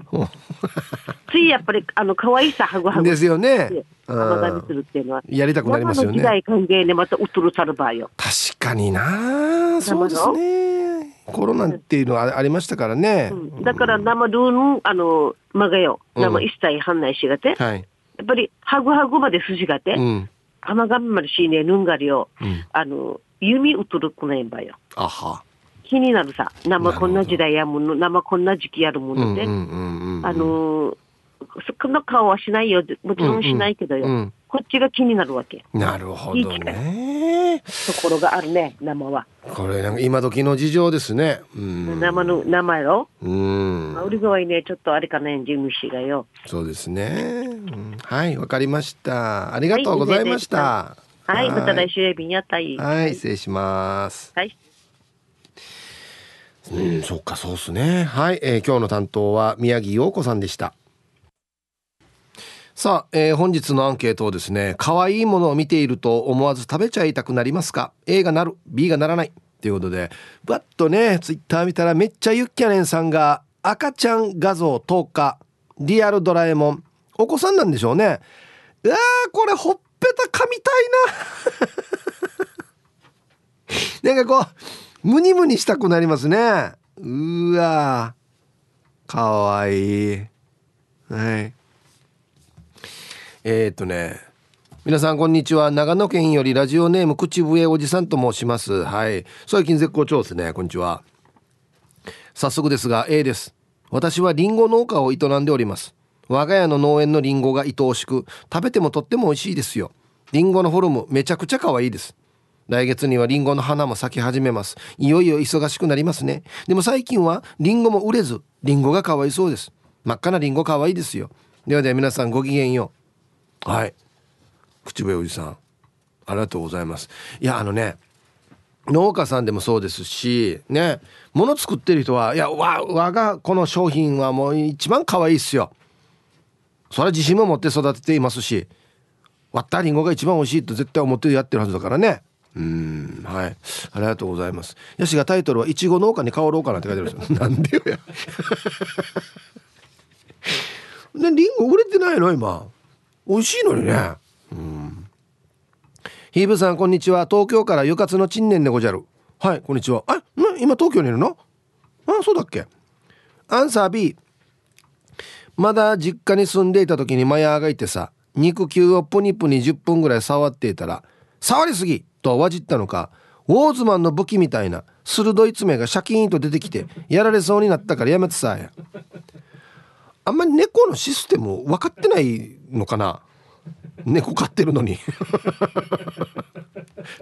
ついやっぱり、あの、可愛さ、はぐはぐ。ですよね。甘噛みするっていうのは。やりたくなりますよね。時代関係でまたうとるさる場合よ。確かになそうですね。コロナっていうのはありましたからね。うん、だから生ルーン、あの、まがよ。生一切反内しがて。はい。やっぱり、はぐはぐまで筋がて。うん。甘噛みまでしね、ぬんがりを。うん、あの、弓うとるくないばよ。あは。気になるさ。生こんな時代やもの、生こんな時期やるもので。あのその顔はしないよ。もちろんしないけどよ。うんうん、こっちが気になるわけ。なるほどね。ところがあるね、生は。これ、なんか今時の事情ですね。うん、生の、生よ。うん。まあ、売り具合ね、ちょっとあれかね、事務士がよ。そうですね。うん、はい、わかりました。ありがとうございました。はい、はい、また来週エビにやったい。はい、失礼します。はい。うん、そっか、そうっすね。はい、えー、今日の担当は宮城陽子さんでした。さあ、えー、本日のアンケートをですね、可愛いものを見ていると思わず食べちゃいたくなりますか ?A がなる、B がならない。ということで、バッとね、ツイッター見たらめっちゃユッキャネンさんが赤ちゃん画像投下、リアルドラえもん、お子さんなんでしょうね。うわー、これほっぺた噛みたいな。なんかこう、ムニムニしたくなりますねうわかわいいはいえー、っとね皆さんこんにちは。長野県よりラジオネーム口笛おじさんと申します。はい。最近絶好調ですね。こんにちは。早速ですが A です。私はリンゴ農家を営んでおります。我が家の農園のリンゴが愛おしく食べてもとっても美味しいですよ。リンゴのフォルムめちゃくちゃ可愛いです。来月にはリンゴの花も咲き始めます。いよいよ忙しくなりますね。でも最近はリンゴも売れずリンゴがかわいそうです。真っ赤なリンゴかわいいですよ。ではでは皆さんごきげんよう。はい。口笛おじさん。ありがとうございます。いやあのね農家さんでもそうですしね物作ってる人はいやわ我がこの商品はもう一番可愛いっすよ。それは自信も持って育てていますし割ったりんごが一番美味しいと絶対思ってやってるはずだからね。うんはい。ありがとうございます。ヤシがタイトルはいちご農家に変わろうかなって書いてあるんです。よ なんでよや。ねリンゴ売れてないの今。美味しいのにね。うん。ヒーブさんこんにちは。東京からゆかつの陳年でごじゃる。はいこんにちは。あ今東京にいるの？あそうだっけ？アンサー B まだ実家に住んでいた時にマヤーがいてさ肉球をプニプニ10分ぐらい触っていたら触りすぎ！とわじったのかウォーズマンの武器みたいな鋭い爪がシャキーンと出てきてやられそうになったからやめてさ。やあんまり猫のシステム分かってないのかな？猫飼ってるのに。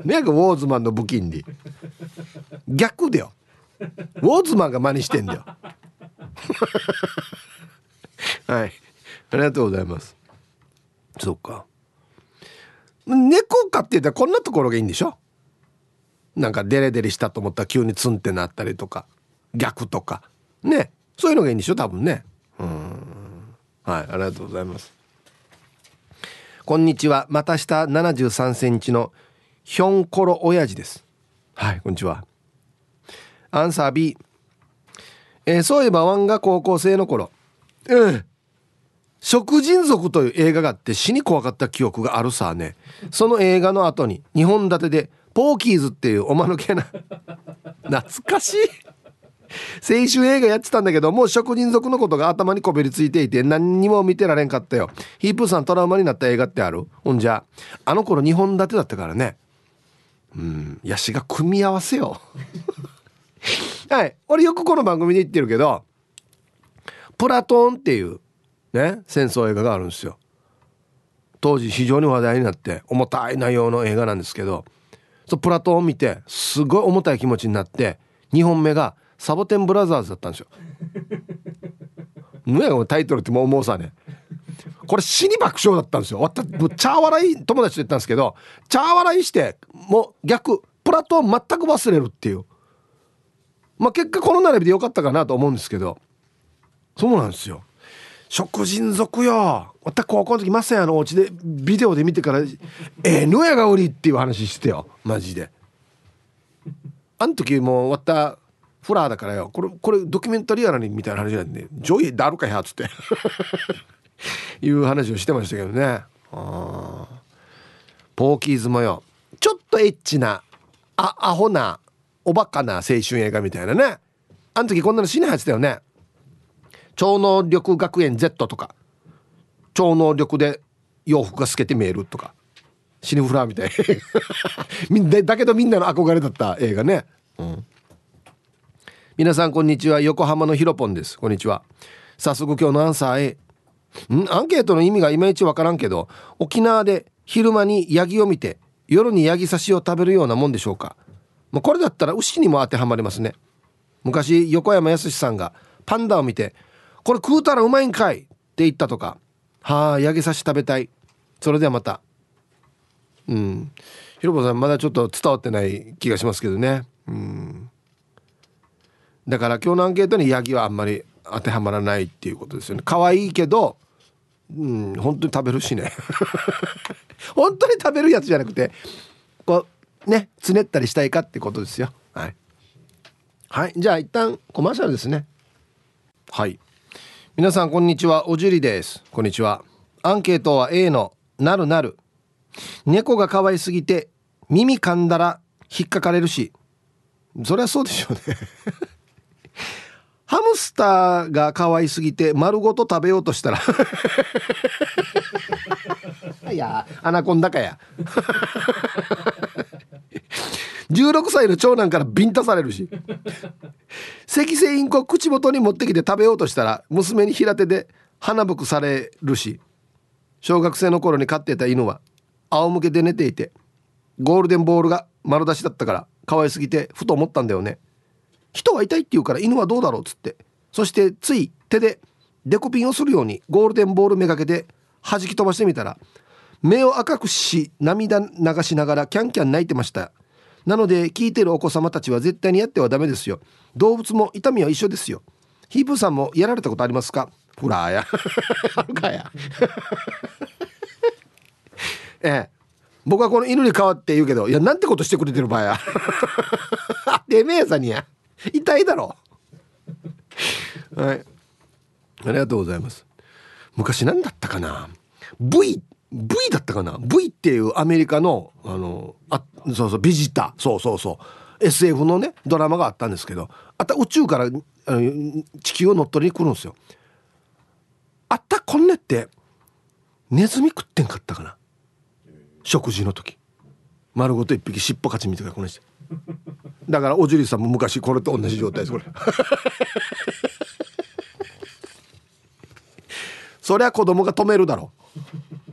ねがウォーズマンの武器に。逆だよ。ウォーズマンが真似してんだよ。はい。ありがとうございます。そっか。猫飼ってたらこんなところがいいんでしょ？なんかデレデレしたと思ったら急にツンってなったりとか。逆とか。ね。そういうのがいいんでしょ？多分ね。うん。はいありがとうございます。こんにちは。また下73センチのヒョンコロ親父です。はいこんにちは。アンサー B えー、そういえばワンが高校生の頃。うん食人族という映画があって死に怖かった記憶があるさね。その映画の後に2本立てでポーキーズっていうおまぬけな 懐かしい。青春映画やってたんだけどもう食人族のことが頭にこびりついていて何にも見てられんかったよ。ヒープーさんトラウマになった映画ってある？ほんじゃあの頃2本立てだったからね。うんヤシが組み合わせよ。はい。俺よくこの番組で言ってるけどプラトーンっていうね戦争映画があるんですよ。当時非常に話題になって重たい内容の映画なんですけどそプラトーンを見てすごい重たい気持ちになって2本目がサボテンブラザーズだったんですよ。ねタイトルってもう思うさね。これ死に爆笑だったんですよ。わたチャー笑い友達と言ったんですけどチャー笑いしてもう逆プラトーン全く忘れるっていう。まあ結果この並びでよかったかなと思うんですけどそうなんですよ。食人族よまた高校の時まさやのお家でビデオで見てから「ええのやが売り」っていう話してよマジであん時もう終わったフラーだからよ。これこれドキュメンタリーやのにみたいな話なん。で「ジョイだるかや」っつって。いう話をしてましたけどね。あポーキーズもよ。ちょっとエッチなあアホなおバカな青春映画みたいなね。あの時こんなの死に入ってたよね。超能力学園 Z とか。超能力で洋服が透けて見えるとか。死ぬフラーみたい。だけどみんなの憧れだった映画ね、うん、皆さんこんにちは。横浜のひろぽんです。こんにちは。早速今日のアンサー A ん？アンケートの意味がいまいちわからんけど沖縄で昼間にヤギを見て夜にヤギ刺しを食べるようなもんでしょうか。もうこれだったら牛にも当てはまりますね。昔横山やすしさんがパンダを見てこれ食うたらうまいんかいって言ったとかはあヤギ刺し食べたい。それではまた。うん。ひろぽさんまだちょっと伝わってない気がしますけどね。うん。だから今日のアンケートにヤギはあんまり当てはまらないっていうことですよね。可愛いけどうん本当に食べるしね。本当に食べるやつじゃなくてこうねつねったりしたいかってことですよ。はい。はいじゃあ一旦コマーシャルですね。はい。皆さんこんにちは。おじゅりです。こんにちは。アンケートは A のなるなる。猫が可愛すぎて耳噛んだら引っかかれるし。そりゃそうでしょうね。ハムスターが可愛すぎて丸ごと食べようとしたら。いやアナコンダかや。16歳の長男からビンタされるし。赤星インコ口元に持ってきて食べようとしたら娘に平手で鼻吹くされるし。小学生の頃に飼っていた犬は仰向けで寝ていてゴールデンボールが丸出しだったから可愛すぎてふと思ったんだよね。人は痛いって言うから犬はどうだろうっつって。そしてつい手でデコピンをするようにゴールデンボールめがけて弾き飛ばしてみたら目を赤くし涙流しながらキャンキャン泣いてました。なので聞いてるお子様たちは絶対にやってはダメですよ。動物も痛みは一緒ですよ。ヒープーさんもやられたことありますか？ほらや。あるかや。ええ。僕はこの犬に代わって言うけどいやなんてことしてくれてる場合や。てめえさにや 痛いだろ。はい。ありがとうございます。昔何だったかな？V V だったかな？V っていうアメリカのあのあそうそうビジター。そうそうそう。SF のねドラマがあったんですけどあった宇宙からあの地球を乗っ取りに来るんですよ。あったこんねってネズミ食ってんかったかな？食事の時。丸ごと一匹尻尾勝ちみたいなこの人だからおじりさんも昔これと同じ状態ですこれ。そりゃ子供が止めるだろ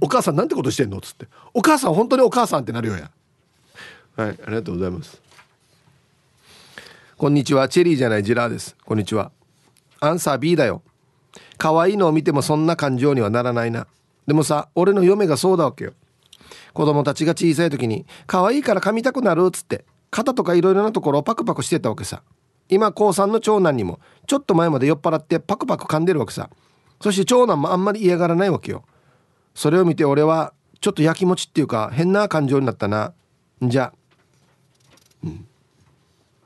お母さんなんてことしてんのっつって。お母さん本当にお母さんってなるよや。はいありがとうございます。こんにちは。チェリーじゃないジラーです。こんにちは。アンサー B だよ。可愛いのを見てもそんな感情にはならないな。でもさ俺の嫁がそうだわけよ。子供たちが小さい時に可愛いから噛みたくなるっつって。肩とかいろいろなところをパクパクしてたわけさ。今高3の長男にもちょっと前まで酔っ払ってパクパク噛んでるわけさ。そして長男もあんまり嫌がらないわけよ。それを見て俺はちょっとやきもちっていうか変な感情になったな。じゃ、うん、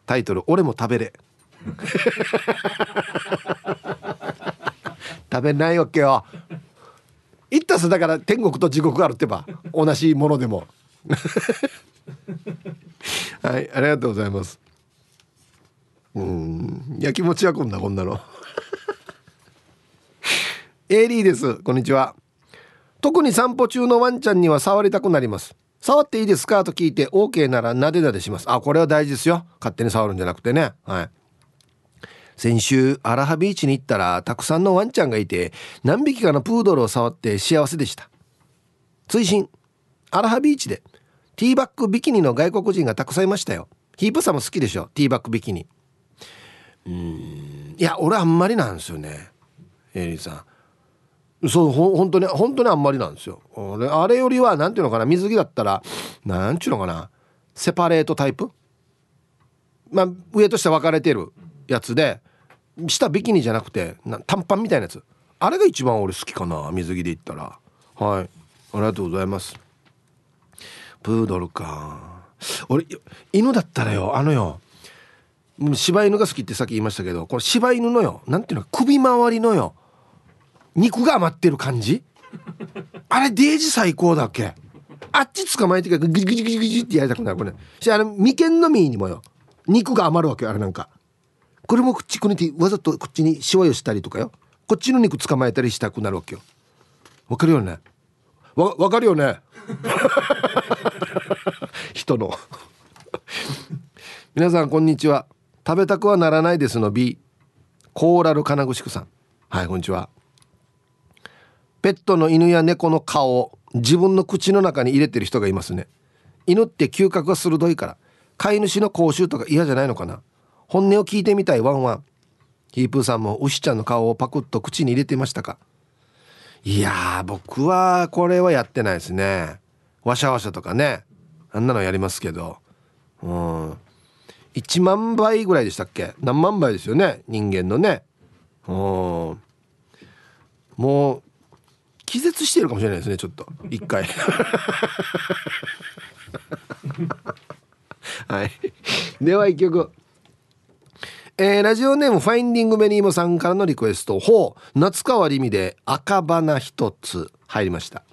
タイトル「俺も食べれ」食べないわけよ。言ったすだから天国と地獄があるってば。同じものでも。はいありがとうございます。うんやきもちはこんなこんなの。エイリーです。こんにちは。特に散歩中のワンちゃんには触りたくなります。触っていいですか？と聞いて OK ならなでなでします。あこれは大事ですよ。勝手に触るんじゃなくてね。はい。先週アラハビーチに行ったらたくさんのワンちゃんがいて何匹かのプードルを触って幸せでした。追伸。アラハビーチで。ティーバッグビキニの外国人がたくさんいましたよ。ヒープさんも好きでしょ？ティーバッグビキニ。うん。いや俺あんまりなんですよね。エリーさん。そうほ本当に本当にあんまりなんですよ。俺あれよりは何ていうのかな？水着だったら何ちゅうのかな？セパレートタイプ？まあ上と下分かれてるやつで下ビキニじゃなくてな短パンみたいなやつ。あれが一番俺好きかな？水着で言ったら。はい。ありがとうございます。プードルか。俺犬だったらよあのよ柴犬が好きってさっき言いましたけどこれ柴犬のよなんていうの首周りのよ肉が余ってる感じ？あれデージ最高だっけ？あっち捕まえてからグジグジグジグジってやりたくなるこれ。しあれ眉間の実にもよ肉が余るわけよあれなんか。これもこっちこねてわざとこっちにしわ寄したりとかよ。こっちの肉捕まえたりしたくなるわけよ。わかるよね？わかるよね？人の。皆さんこんにちは。食べたくはならないですの B コーラル金具さん。はいこんにちは。ペットの犬や猫の顔を自分の口の中に入れてる人がいますね。犬って嗅覚が鋭いから。飼い主の口臭とか嫌じゃないのかな。本音を聞いてみたいワンワン。ヒープーさんも牛ちゃんの顔をパクッと口に入れてましたか。いや僕はこれはやってないですね。わしゃわしゃとかね。あんなのやりますけど。うん。1万倍ぐらいでしたっけ？何万倍ですよね？人間のね。うん。もう気絶してるかもしれないですねちょっと。一回。はい。では一曲。えー、ラジオネームファインディングメニーモさんからのリクエスト。ほう。夏川りみで赤花一つ。入りました。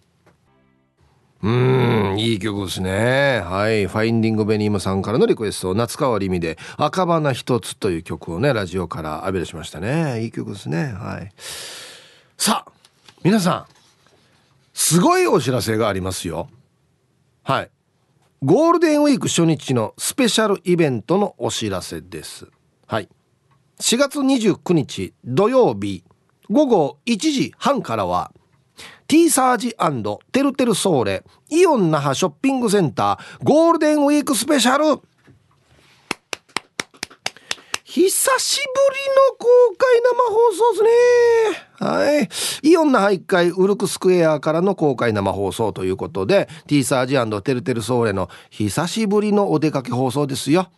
うんいい曲ですね。はい。ファインディングベニーモさんからのリクエスト夏川りみで赤花一つという曲をねラジオから浴び出しましたね。いい曲ですね。はい。さあ皆さんすごいお知らせがありますよ。はい。ゴールデンウィーク初日のスペシャルイベントのお知らせです。はい。4月29日土曜日午後1時半からは T サージテルテルソーレイオン那覇ショッピングセンターゴールデンウィークスペシャル久しぶりの公開生放送ですね。はい。イオンの徘徊ウルクスクエアからの公開生放送ということで、T サージテルテルソーレの久しぶりのお出かけ放送ですよ。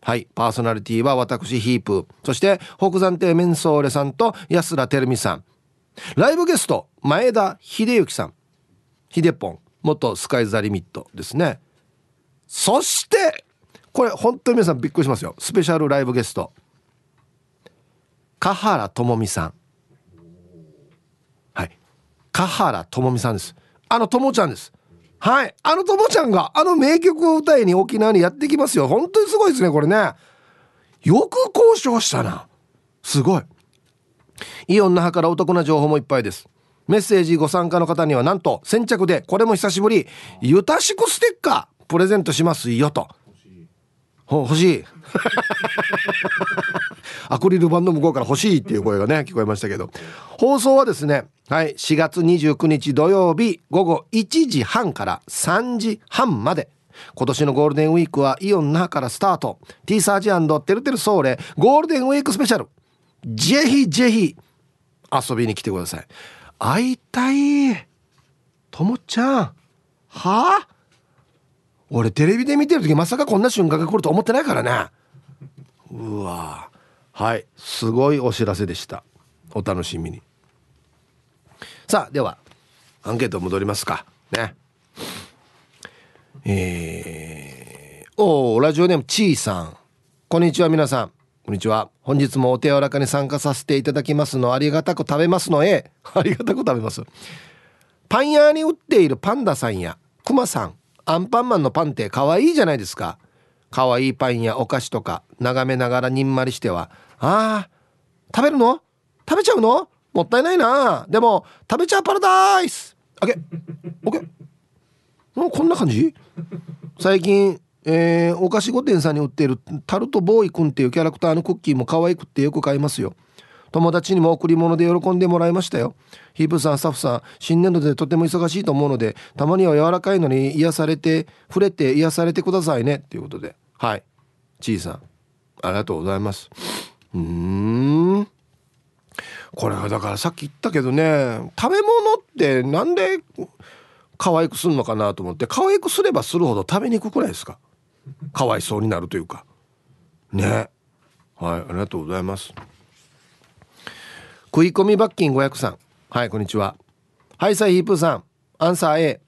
はい。パーソナリティは私、ヒープ。そして、北山亭メンソーレさんと安田照美さん。ライブゲスト、前田秀幸さん。ヒデポン。元スカイザリミットですね。そして、これ本当に皆さんびっくりしますよ。スペシャルライブゲスト。香原朋美さん。はい。香原朋美さんです。あの友ちゃんです。はい。あの友ちゃんがあの名曲を歌いに沖縄にやってきますよ。本当にすごいですね、これね。よく交渉したな。すごい。イオン那覇からお得な情報もいっぱいです。メッセージご参加の方にはなんと先着でこれも久しぶりゆたしくステッカープレゼントしますよと。欲しい。アクリル板の向こうから欲しいっていう声がね聞こえましたけど。放送はですねはい4月29日土曜日午後1時半から3時半まで。今年のゴールデンウィークはイオン那覇からスタート。T サージテルテルソーレゴールデンウィークスペシャル。ぜひぜひ遊びに来てください。会いたいともちゃん。はあ？俺テレビで見てる時まさかこんな瞬間が来ると思ってないからね。うわ。はい。すごいお知らせでした。お楽しみに。さあではアンケート戻りますか。ね。えー、おラジオネームちーさん。こんにちは皆さんこんにちは。本日もお手柔らかに参加させていただきますの。ありがたく食べますの。え ありがたく食べます。パン屋に売っているパンダさんやクマさん。アンパンマンのパンって可愛いじゃないですか。可愛いパンやお菓子とか眺めながらにんまりしてはあー食べるの？食べちゃうの？もったいないな。でも食べちゃうパラダイス。オッケー。オッケー。こんな感じ？最近えー、お菓子御殿さんに売っているタルトボーイくんっていうキャラクターのクッキーも可愛くってよく買いますよ。友達にも贈り物で喜んでもらいましたよ。ヒープさんスタッフさん新年度でとても忙しいと思うのでたまには柔らかいのに癒されて触れて癒されてくださいね。っていうことで。はい。ちいさん。ありがとうございます。うん。これはだからさっき言ったけどね食べ物ってなんで可愛くすんのかなと思って可愛くすればするほど食べにくくないですか？かわいそうになるというか。ね。はいありがとうございます。食い込み罰金500さん。はいこんにちは。はいサイヒープーさん。アンサー A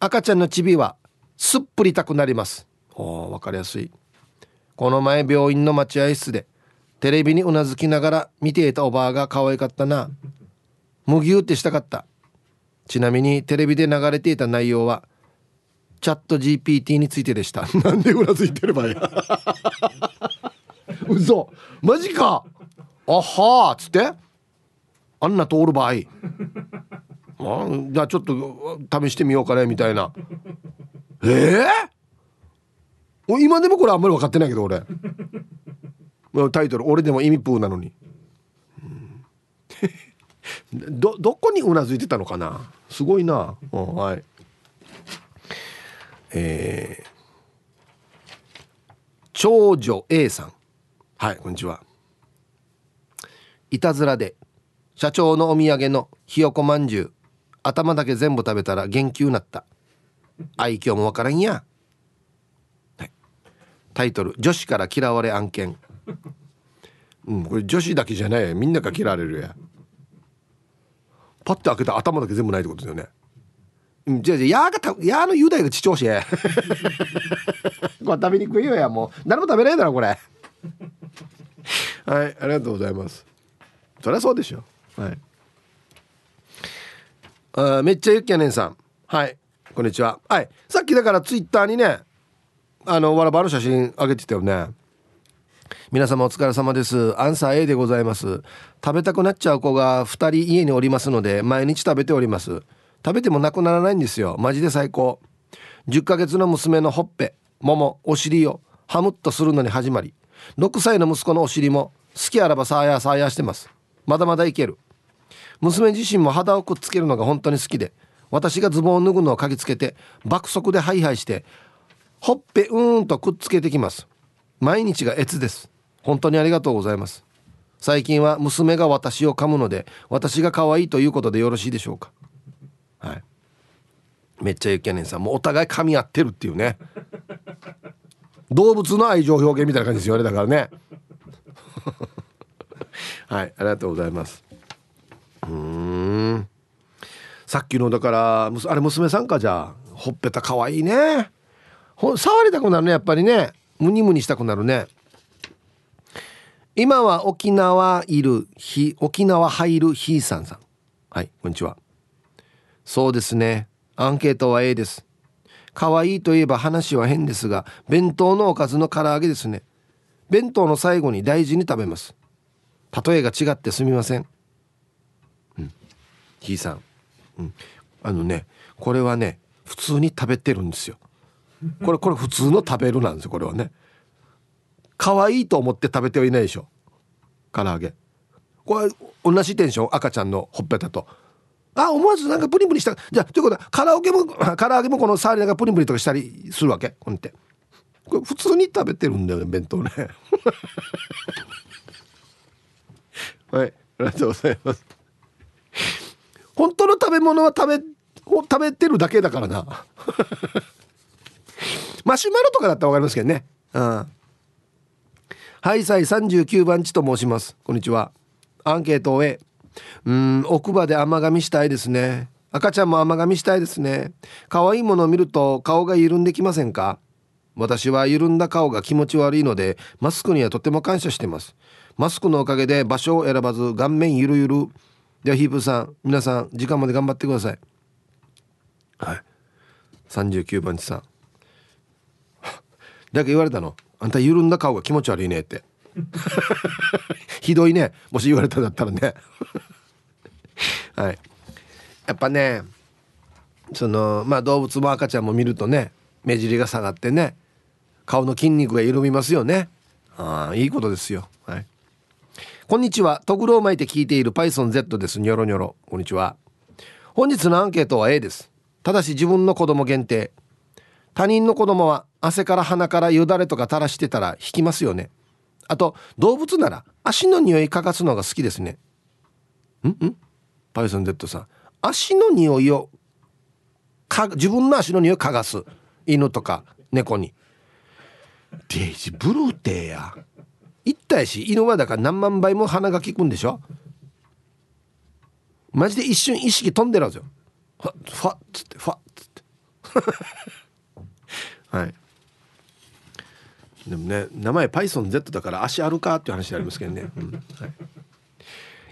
赤ちゃんのチビはすっぷりたくなります。おわかりやすい。この前病院の待合室でテレビにうなずきながら見ていたおばあが可愛かったな。むぎゅうってしたかった。ちなみにテレビで流れていた内容はチャット GPT についてでした。なんでうなずいてればいい 嘘。マジか。あはー。っつって。あんな通る場合あじゃあちょっと試してみようかねみたいな。ええー、今でもこれあんまり分かってないけど俺。タイトル。俺でも意味プーなのに、どどこにうなずいてたのかな。すごいな、うん、はい。えー、長女 A さん。はいこんにちは。いたずらで社長のお土産のひよこまんじゅう頭だけ全部食べたら元気になった。愛嬌もわからんや、はい、タイトル「女子から嫌われ案件」うんこれ女子だけじゃないみんなが嫌われるや。パッて開けた頭だけ全部ないってことですよね。じゃあ、やがた、やの雄大がち調子や。これ食べにくいよや、もう。誰も食べないだろ、これ。はい、ありがとうございます。そりゃそうでしょ。はい。あめっちゃゆっきゃねんさん。はい。こんにちは。はい。さっきだからツイッターにね、あの、わらばの写真あげてたよね。皆様お疲れ様です。アンサー A でございます。食べたくなっちゃう子が2人家におりますので、毎日食べております。食べてもなくならないんですよ。マジで最高。10ヶ月の娘のほっぺももお尻をハムッとするのに始まり6歳の息子のお尻も好きあらばさあやさあやしてます。まだまだいける。娘自身も肌をくっつけるのが本当に好きで私がズボンを脱ぐのを嗅ぎつけて爆速でハイハイしてほっぺうーんとくっつけてきます。毎日が越です。本当にありがとうございます。最近は娘が私を噛むので私が可愛いということでよろしいでしょうか。はい。めっちゃゆきやねんさん。もうお互い噛み合ってるっていうね。動物の愛情表現みたいな感じですよねだからね。はいありがとうございます。うん。さっきのだからあれ娘さんかじゃあ。ほっぺた可愛いね。ほ触りたくなるねやっぱりね。ムニムニしたくなるね。今は沖縄いるひ沖縄入るひいさんさん。はいこんにちは。そうですね。アンケートは A です。可愛いといえば話は変ですが弁当のおかずの唐揚げですね。弁当の最後に大事に食べます。例えが違ってすみません。うん。ひいさん。うん。あのねこれはね普通に食べてるんですよ。これこれ普通の食べるなんですよこれはね。可愛いと思って食べてはいないでしょ。唐揚げ。これ同じテンション赤ちゃんのほっぺたと。あ思わずなんかプリプリした。じゃあということはカラオケも唐揚げもこの触りながらプリプリとかしたりするわけ？こうやってこれ普通に食べてるんだよね弁当ね。はいありがとうございます。本当の食べ物は食べ食べてるだけだからな。マシュマロとかだったら分かりますけどね。うん。ハイサイ39番地と申します。こんにちは。アンケートを終えうん奥歯で甘噛みしたいですね。赤ちゃんも甘噛みしたいですね。可愛いものを見ると顔が緩んできませんか？私は緩んだ顔が気持ち悪いのでマスクにはとても感謝してます。マスクのおかげで場所を選ばず顔面ゆるゆる。ではヒープさん皆さん時間まで頑張ってください。はい。39番地さん。だけ言われたの？あんた緩んだ顔が気持ち悪いねって。ひどいね。もし言われたんだったらね。はい。やっぱねそのまあ動物も赤ちゃんも見るとね目尻が下がってね顔の筋肉が緩みますよね。ああいいことですよ。はい。こんにちは。とぐろを巻いて聞いている PythonZ です。ニョロニョロ。こんにちは。本日のアンケートは A です。ただし自分の子供限定。他人の子供は汗から鼻からよだれとか垂らしてたら引きますよね。あと動物なら足の匂い嗅がすのが好きですね。んん。パイソン Z さん。足の匂いをか自分の足の匂い嗅がす。犬とか猫に。デイジブルーテーや。言ったやし犬はだから何万倍も鼻が利くんでしょ？マジで一瞬意識飛んでるんですよ。ファッファッつってファッつって。はい。でもね名前 PythonZ だから足あるかっていう話ありますけどね、うん。はい、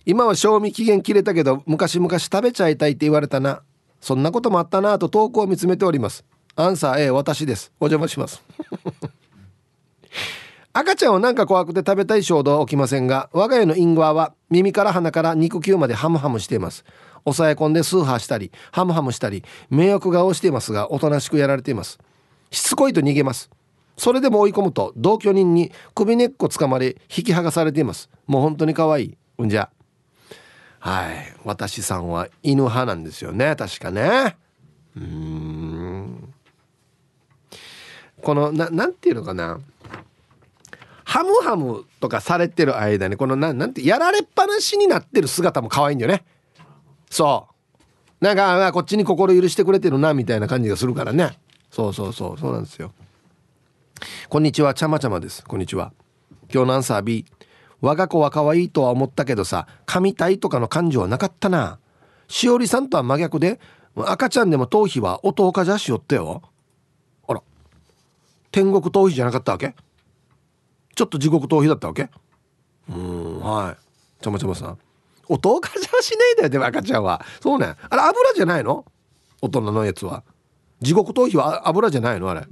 今は賞味期限切れたけど昔々食べちゃいたいって言われたな。そんなこともあったなと遠くを見つめております。アンサー A 私です。お邪魔します。赤ちゃんはなんか怖くて食べたい衝動は起きませんが我が家のインゴアは耳から鼻から肉球までハムハムしています。抑え込んでスーハーしたりハムハムしたり迷惑顔をしていますがおとなしくやられています。しつこいと逃げますそれでも追い込むと同居人に首根っこ掴まれ引き剥がされています。もう本当に可愛いうんじゃ。はい。私さんは犬派なんですよね。確かね。うん。このななんていうのかな。ハムハムとかされてる間にこのななんてやられっぱなしになってる姿も可愛いんだよね。そう。なんかこっちに心許してくれてるなみたいな感じがするからね。そうそうそう。そうなんですよ。こんにちは。ちゃまちゃまです。こんにちは。今日のアンサー B 我が子は可愛いとは思ったけどさ神体とかの感情はなかったな。しおりさんとは真逆で赤ちゃんでも頭皮は音かじゃしよったよ。あら。天国頭皮じゃなかったわけ？ちょっと地獄頭皮だったわけ？うんはい。ちゃまちゃまさん。音かじゃしないだよでも赤ちゃんは。そうね。あれ油じゃないの？大人のやつは。地獄頭皮は油じゃないの？あれ。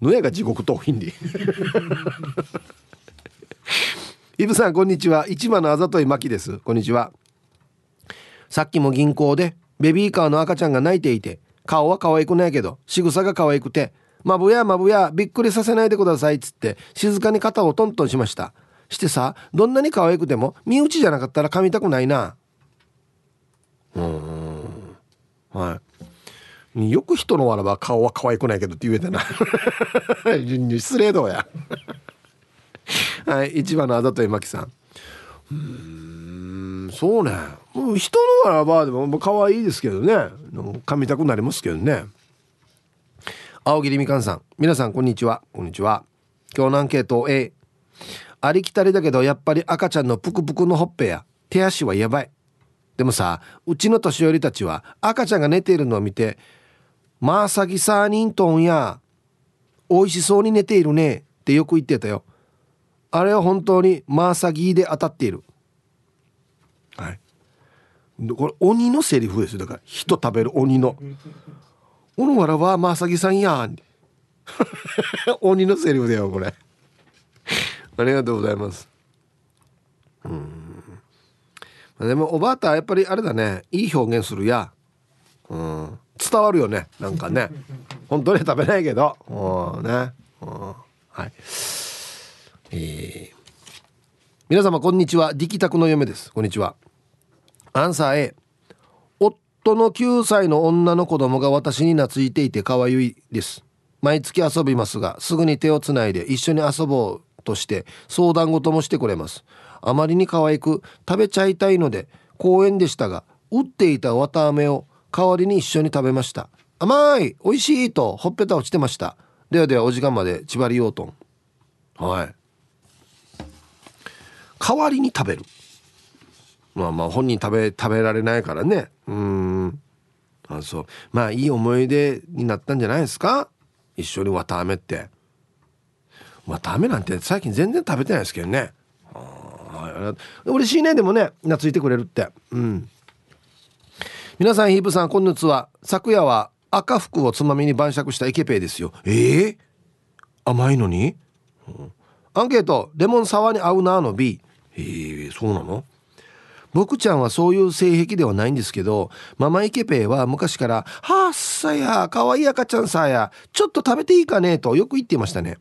のやが地獄頭皮にイブさんこんにちは。市場のあざといまきです。こんにちは。さっきも銀行でベビーカーの赤ちゃんが泣いていて顔は可愛くないけど仕草が可愛くてまぶやまぶやびっくりさせないでくださいっつって静かに肩をトントンしました。してさどんなに可愛くても身内じゃなかったら噛みたくないな。うん。はい。よく人のわらば顔は可愛くないけどって言えたな 失礼どうや。はい一番のあざといまきさん。うんそうね。もう人のわらばでも可愛いですけどね。噛みたくなりますけどね。青桐みかんさん。皆さんこんにちは。こんにちは。今日のアンケート A ありきたりだけどやっぱり赤ちゃんのぷくぷくのほっぺや。手足はやばい。でもさうちの年寄りたちは赤ちゃんが寝ているのを見て「まあさぎサーニントンや美味しそうに寝ているね」ってよく言ってたよ。あれは本当にマーサギーで当たっている。はい。これ鬼のセリフですだから人食べる鬼の「おのわらはマーサギさんや。ん 」鬼のセリフだよこれ。ありがとうございます。うん。でもおばあたやっぱりあれだね。いい表現するや。うん。伝わるよね。なんかね。本当に食べないけど。うんね。うん。はい。えー、皆様こんにちは。力宅の嫁です。こんにちは。アンサー A 夫の9歳の女の子供が私に懐いていて可愛いです。毎月遊びますがすぐに手をつないで一緒に遊ぼうとして相談事もしてくれます。あまりに可愛く食べちゃいたいので公園でしたが売っていた綿あめを代わりに一緒に食べました。甘い美味しいとほっぺた落ちてました。ではではお時間まで千葉りようとんはい。代わりに食べる。まあまあ本人食べ食べられないからね。うん。あそう。まあいい思い出になったんじゃないですか？一緒に綿あめって。綿あめなんて最近全然食べてないですけどね。あ嬉しいねでもね。懐いてくれるって。うん。皆さんヒープさんこんにちは。昨夜は赤服をつまみに晩酌したイケペイですよ。ええ？ー、甘いのに、うん、アンケートレモンサワーに合うなの B ええー、そうなの？僕ちゃんはそういう性癖ではないんですけどママイケペイは昔から「はっさやかわいい赤ちゃんさやちょっと食べていいかね」とよく言っていましたね。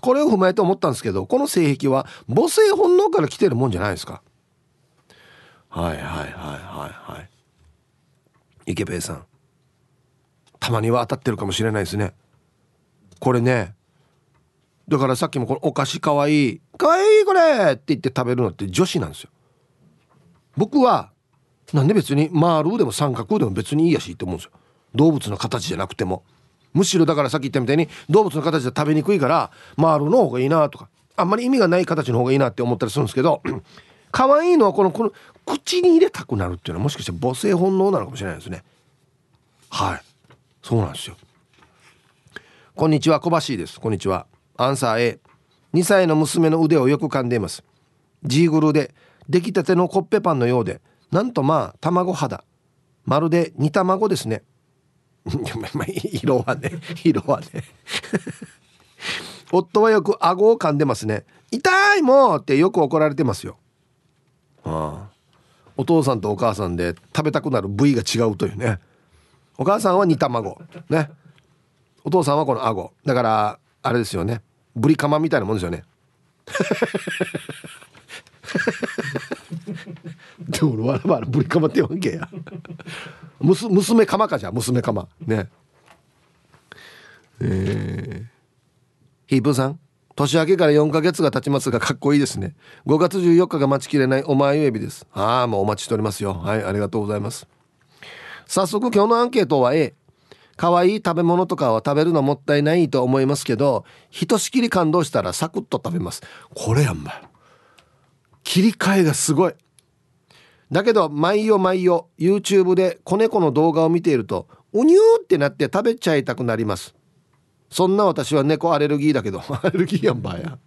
これを踏まえて思ったんですけどこの性癖は母性本能から来てるもんじゃないですか。はいはいはいはいはい。池ペイさん。たまには当たってるかもしれないですね。これね。だからさっきもこのお菓子かわいい。かわいいこれ！って言って食べるのって女子なんですよ。僕はなんで別に丸でも三角でも別にいいやしって思うんですよ。動物の形じゃなくても。むしろだからさっき言ったみたいに動物の形で食べにくいから丸の方がいいなとかあんまり意味がない形の方がいいなって思ったりするんですけど可愛いのはこのこの口に入れたくなるっていうのはもしかして母性本能なのかもしれないですね。はい。そうなんですよ。こんにちは小橋です。こんにちは。アンサー A2 歳の娘の腕をよく噛んでいます。ジーグルで出来たてのコッペパンのようでなんとまあ卵肌。まるで煮卵ですね。色はね色はね。夫はよく顎を噛んでますね痛いもうってよく怒られてますよ。ああお父さんとお母さんで食べたくなる部位が違うというね。お母さんは煮卵。ね。お父さんはこの顎だからあれですよね。ブリカマみたいなもんですよね。でも俺わらわらブリカマって言わんけや。娘カマかじゃ娘カマ。ね。えー、ヒープさん。年明けから4ヶ月が経ちますがかっこいいですね。5月14日が待ちきれないお前ゆえびです。ああもうお待ちしておりますよ。はいありがとうございます。早速今日のアンケートは A 可愛い食べ物とかは食べるのもったいないと思いますけどひとしきり感動したらサクッと食べます。これやんま切り替えがすごい。だけど毎夜毎夜 YouTube で子猫の動画を見ているとうにゅーってなって食べちゃいたくなります。そんな私は猫アレルギーだけど アレルギーやんばや。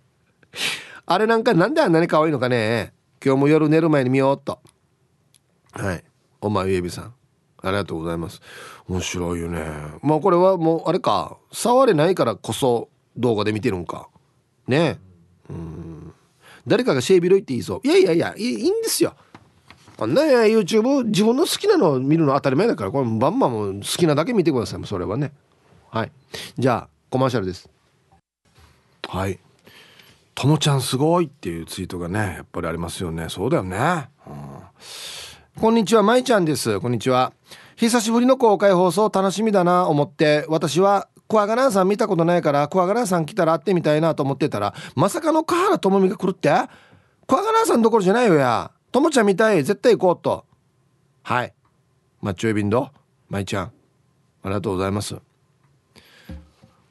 あれなんかなんであんなに可愛いのかね。今日も夜寝る前に見ようっと。はい。お前ゆえびさん。ありがとうございます。面白いよね。まあこれはもうあれか。触れないからこそ動画で見てるんか。ね。うん。誰かがシェービロイって言いそう。いやいやいやいいんですよ。こんな YouTube 自分の好きなのを見るの当たり前だから。これバンバンも好きなだけ見てください。それはね。はい。じゃあコマーシャルです。はい。ともちゃんすごいっていうツイートがねやっぱりありますよね。そうだよね、うん、こんにちはまいちゃんです。こんにちは。久しぶりの公開放送楽しみだな思って。私はクワガナーさん見たことないからクワガナーさん来たら会ってみたいなと思ってたらまさかの河原智美が来るって？クワガナーさんどころじゃないよや。ともちゃん見たい。絶対行こうと。はい。マッチョエビンドまいちゃんありがとうございます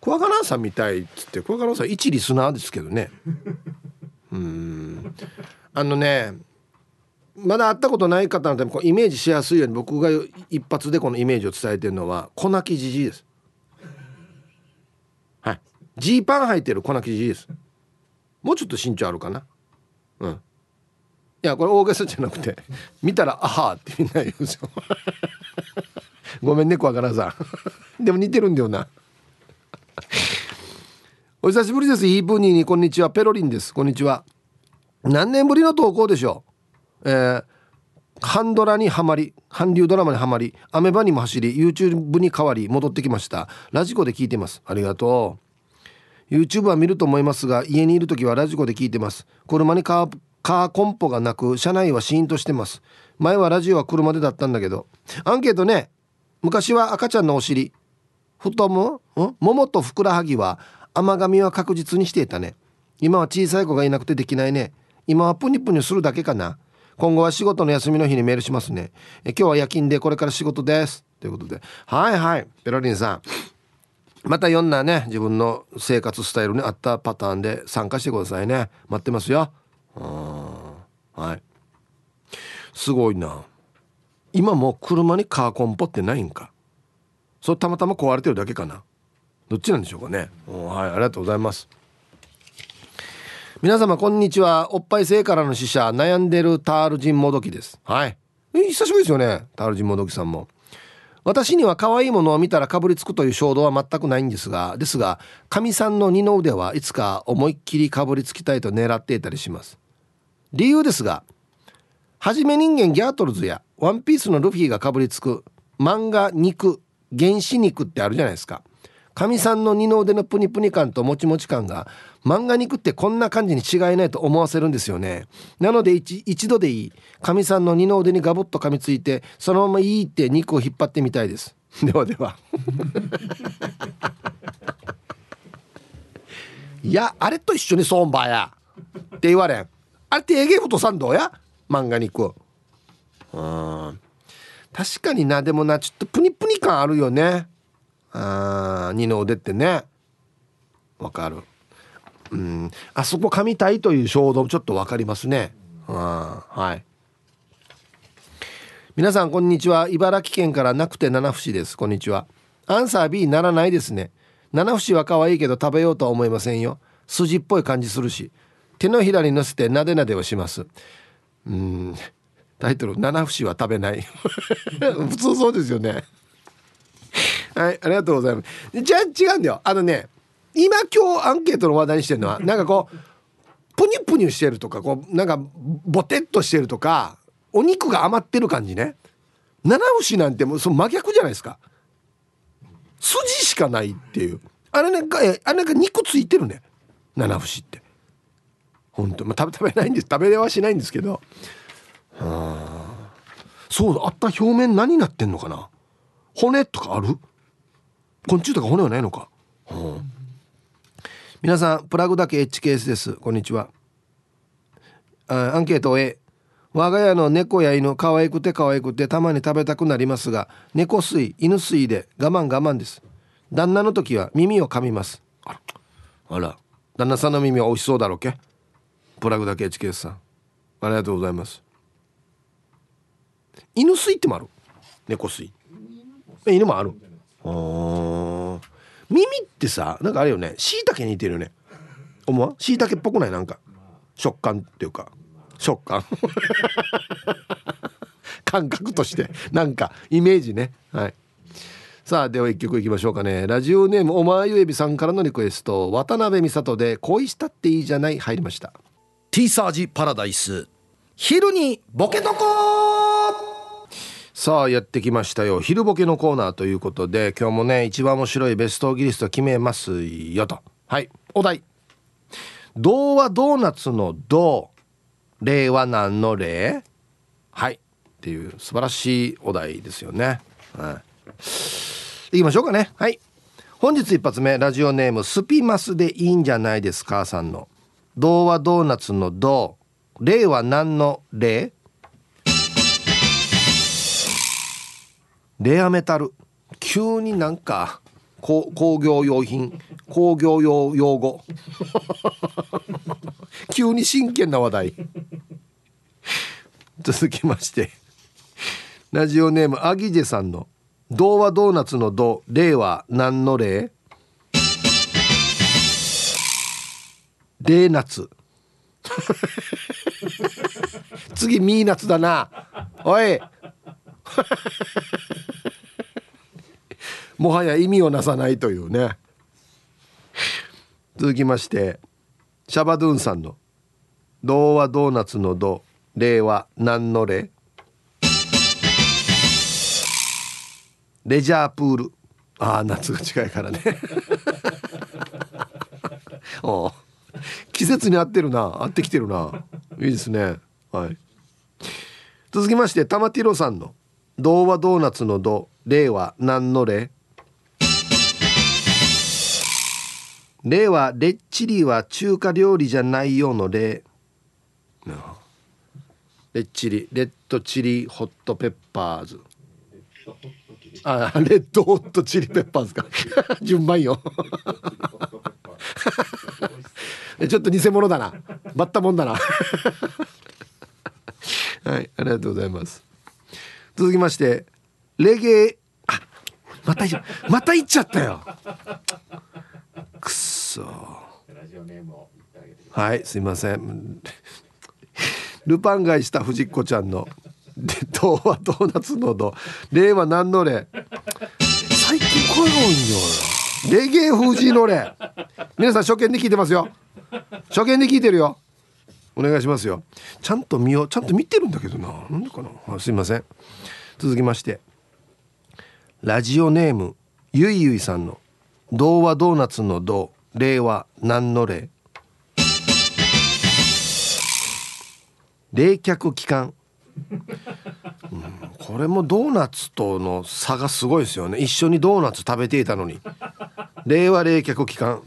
クワガナーさん見たいっつってクワガナーさん一リスナーですけどね。うん。あのねまだ会ったことない方のためイメージしやすいように僕が一発でこのイメージを伝えてるのは粉木じじいです。はい。ジーパン履いてる粉木じじいです。もうちょっと身長あるかな。うん。いやこれ大げさじゃなくて 見たら「あは」ってみんな言うんですよ。ごめんね小若さん。でも似てるんだよな。お久しぶりです。イープニーに。こんにちは。ペロリンです。こんにちは。何年ぶりの投稿でしょう？えー、ハンドラにはまり韓流ドラマにはまりアメバにも走り YouTube に変わり戻ってきました。ラジコで聞いてます。ありがとう。YouTube は見ると思いますが家にいる時はラジコで聞いてます。車にカーカーコンポがなく車内はシーンとしてます。前はラジオは車でだったんだけど。アンケートね。昔は赤ちゃんのお尻。太もん？桃とふくらはぎは甘噛みは確実にしていたね。今は小さい子がいなくてできないね。今はプニプニするだけかな。今後は仕事の休みの日にメールしますね。え今日は夜勤でこれから仕事です。ということで。はいはい。ペロリンさん。またいろんなね。自分の生活スタイルに合ったパターンで参加してくださいね。待ってますよ。はい。すごいな。今も車にカーコンポってないんか。それたまたま壊れてるだけかな。どっちなんでしょうかね。はいありがとうございます。皆様こんにちは。おっぱい性からの死者悩んでるタールジンもどきです。はい。久しぶりですよね。タールジンもどきさんも。私には可愛いものを見たらかぶりつくという衝動は全くないんですがですがかみさんの二の腕はいつか思いっきりかぶりつきたいと狙っていたりします。理由ですがはじめ人間ギャートルズやワンピースのルフィがかぶりつく漫画肉原始肉ってあるじゃないですか。かみさんの二の腕のプニプニ感ともちもち感が漫画肉ってこんな感じに違いないと思わせるんですよね。なので一度でいい。かみさんの二の腕にガボッと噛みついてそのままいいって肉を引っ張ってみたいです。ではでは。いやあれと一緒にソンバーや。って言われん。あれってエゲフトさんどうや？漫画肉うん確かになでもなちょっとプニプニ感あるよね。あ二の腕ってね。わかる。うん。あそこ噛みたいという衝動ちょっとわかりますね。あはい。皆さんこんにちは。茨城県からなくて七節です。こんにちは。アンサー B ならないですね。七節は可愛いけど食べようとは思いませんよ。筋っぽい感じするし手のひらに乗せてなでなでをします。うん。タイトル「七節は食べない」普通そうですよね。はいありがとうございます。じゃあ違うんだよ。あのね今今日アンケートの話題にしてるのはなんかこうプニュプニュしてるとかこうなんかボテッとしてるとかお肉が余ってる感じね。七節なんてもうその真逆じゃないですか。筋しかないっていう。あれなんかあれなんか肉ついてるね。七節って。本当。まあ食べ食べないんです。食べれはしないんですけど。はあそうだあった表面何になってんのかな？骨とかある？昆虫とか骨はないのか、はあ、皆さんプラグだけ HKS です。こんにちは。アンケート A 我が家の猫や犬可愛くて可愛くてたまに食べたくなりますが猫吸い犬吸いで我慢我慢です。旦那の時は耳を噛みます。あら。あら。旦那さんの耳は美味しそうだろうけ。プラグだけ HKS さん。ありがとうございます。犬吸いってもある。猫吸い。犬もある。あ耳ってさなんかあれよね。しいたけ似てるよね。思わしいたけっぽくない？なんか。食感っていうか。食感。感覚として。なんかイメージね。はい。さあでは一曲いきましょうかね。ラジオネームおまゆえびさんからのリクエスト。渡辺美里で恋したっていいじゃない？入りました。ティーサージパラダイス。昼にボケとこさあやってきましたよ。昼ボケのコーナーということで今日もね一番面白いベストギリスト決めますよと。はいお題。童話ドーナツの童。令は何の例はいっていう素晴らしいお題ですよね。はい。行きましょうかね。はい。本日一発目ラジオネームスピマスでいいんじゃないですか？さんの「童話ドーナツの童」「例は何の例?」レアメタル。急になんか工業用品。工業用用語。急に真剣な話題。続きまして。ラジオネームアギジェさんの「童話ドーナツの童」「例は何の例?」例 夏次ミーナツだな。おい。もはや意味をなさないというね。続きましてシャバドゥンさんの「童話ドーナツの童」「例は何の例?」レジャープール。ああ夏が近いからね。お季節に合ってるな。合ってきてるな。いいですね。はい。続きまして玉ティロさんの「童話ドーナツの童」「例は何の例?」例はレッチリは中華料理じゃないよの例レッチリ。レッドチリホットペッパーズ。あレッドホットチリペッパーズか。順番よ。ちょっと偽物だな。バッタもんだな。はいありがとうございます。続きましてレゲエあまたまた行っちゃったよ。くそ。はいすいません。ルパン買いした藤子ちゃんの「で童話ドーナツのど。令和何のれ。最近声が多いんよ。レゲエ藤のれ。皆さん初見で聞いてますよ。初見で聞いてるよ。お願いしますよ。ちゃんと見よう。ちゃんと見てるんだけどな。なんでかな。すいません。続きまして。ラジオネームゆいゆいさんの童話ドーナツの童例は何の例冷却期間、うん、これもドーナツとの差がすごいですよね。一緒にドーナツ食べていたのに。令和冷却期間。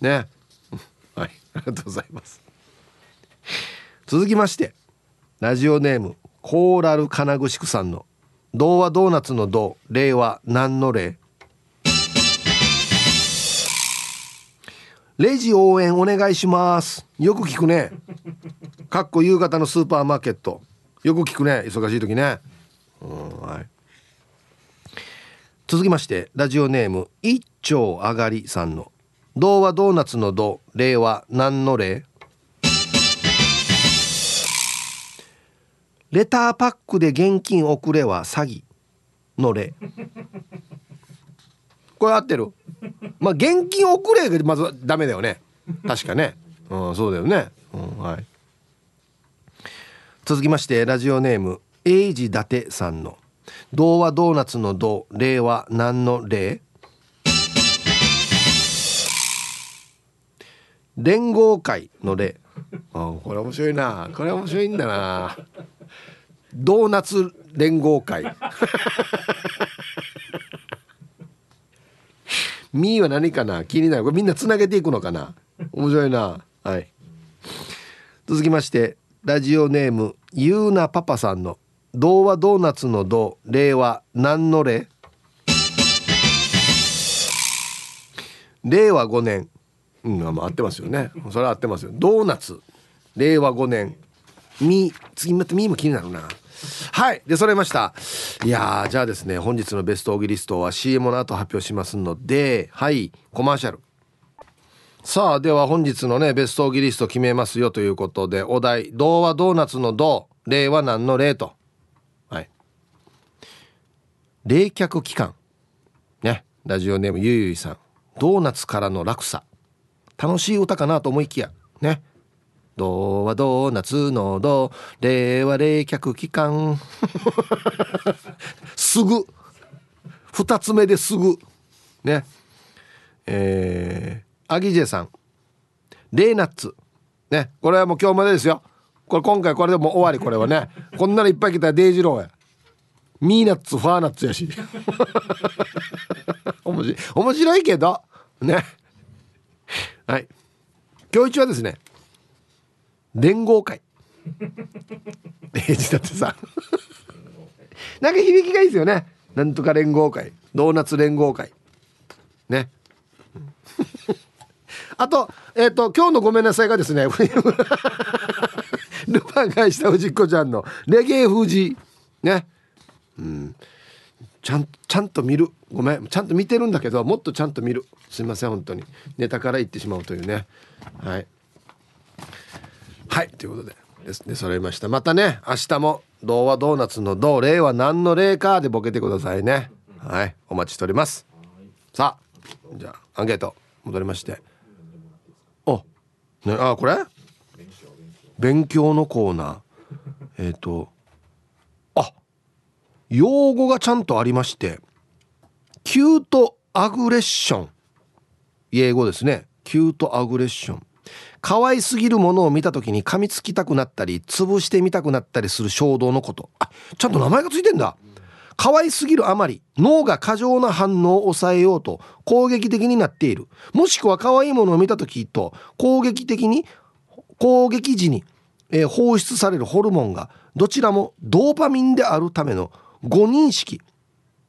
ね。はい。ありがとうございます。続きましてラジオネームコーラル金具宿さんの童話ドーナツの童令和何の例レジ応援お願いします。よく聞くね。かっこ夕方のスーパーマーケット。よく聞くね。忙しい時ね、うんはい、続きましてラジオネーム一丁あがりさんの「童話ドーナツの童令和何の例?」レターパックで現金送れは詐欺。の例。これ合ってる。まあ現金送れがまずダメだよね。確かね。うんそうだよね、うん、はい。続きましてラジオネーム英治伊達さんの「童話ドーナツの童。令和何の例?」連合会の例あこれ面白いな。これ面白いんだな。ドーナツ連合会。ミーは何かな？気になる。これみんなつなげていくのかな？面白いな。はい。続きましてラジオネームゆうなパパさんの「童話ドーナツの童令和何の例?」令和5年。うんまあ合ってますよね。それは合ってますよ。ドーナツ。令和5年。み次またみも気になるな。はい。で揃いました。いやじゃあですね本日のベストオギリストは CM の後発表しますのではいコマーシャル。さあでは本日のねベストオギリスト決めますよということでお題「童話ドーナツの童」「例は何の例と。はい。冷却期間。ね。ラジオネームゆいゆいさん。ドーナツからの落差。楽しい歌かなと思いきや。ね。童話ドーナツの童令和冷却期間。すぐ。二つ目ですぐ。ね。えー、アギジェさん。レーナッツ。ね。これはもう今日までですよ。これ今回これでもう終わりこれはね。こんなのいっぱい来たらデイジローや。ミーナッツファーナッツやし。面面白いけど。ね。はい。今日一はですね連合会。えだってさ。なんか響きがいいですよね。なんとか連合会。ドーナツ連合会。ね。あとえっ、ー、と今日のごめんなさいがですね ルパン返した藤子ちゃんのレゲエ封じ。ね。うん。ちゃんちゃんと見る。ごめん。ちゃんと見てるんだけどもっとちゃんと見る。すいません本当に。ネタから言ってしまうというね。はい。はいということでですね揃いました。またね明日も童話ドーナツの童例は何の例かでボケてくださいね。はいお待ちしております。さあじゃあアンケート戻りまして。おねあこれ？勉強のコーナー。えっ、ー、とあ用語がちゃんとありましてキュートアグレッション。英語ですね。キュートアグレッション。可愛すぎるものを見た時に噛みつきたくなったり潰してみたくなったりする衝動のこと。あちゃんと名前がついてんだ。可愛すぎるあまり脳が過剰な反応を抑えようと攻撃的になっている。もしくは可愛いものを見た時と攻撃的に攻撃時に、えー、放出されるホルモンがどちらもドーパミンであるための誤認識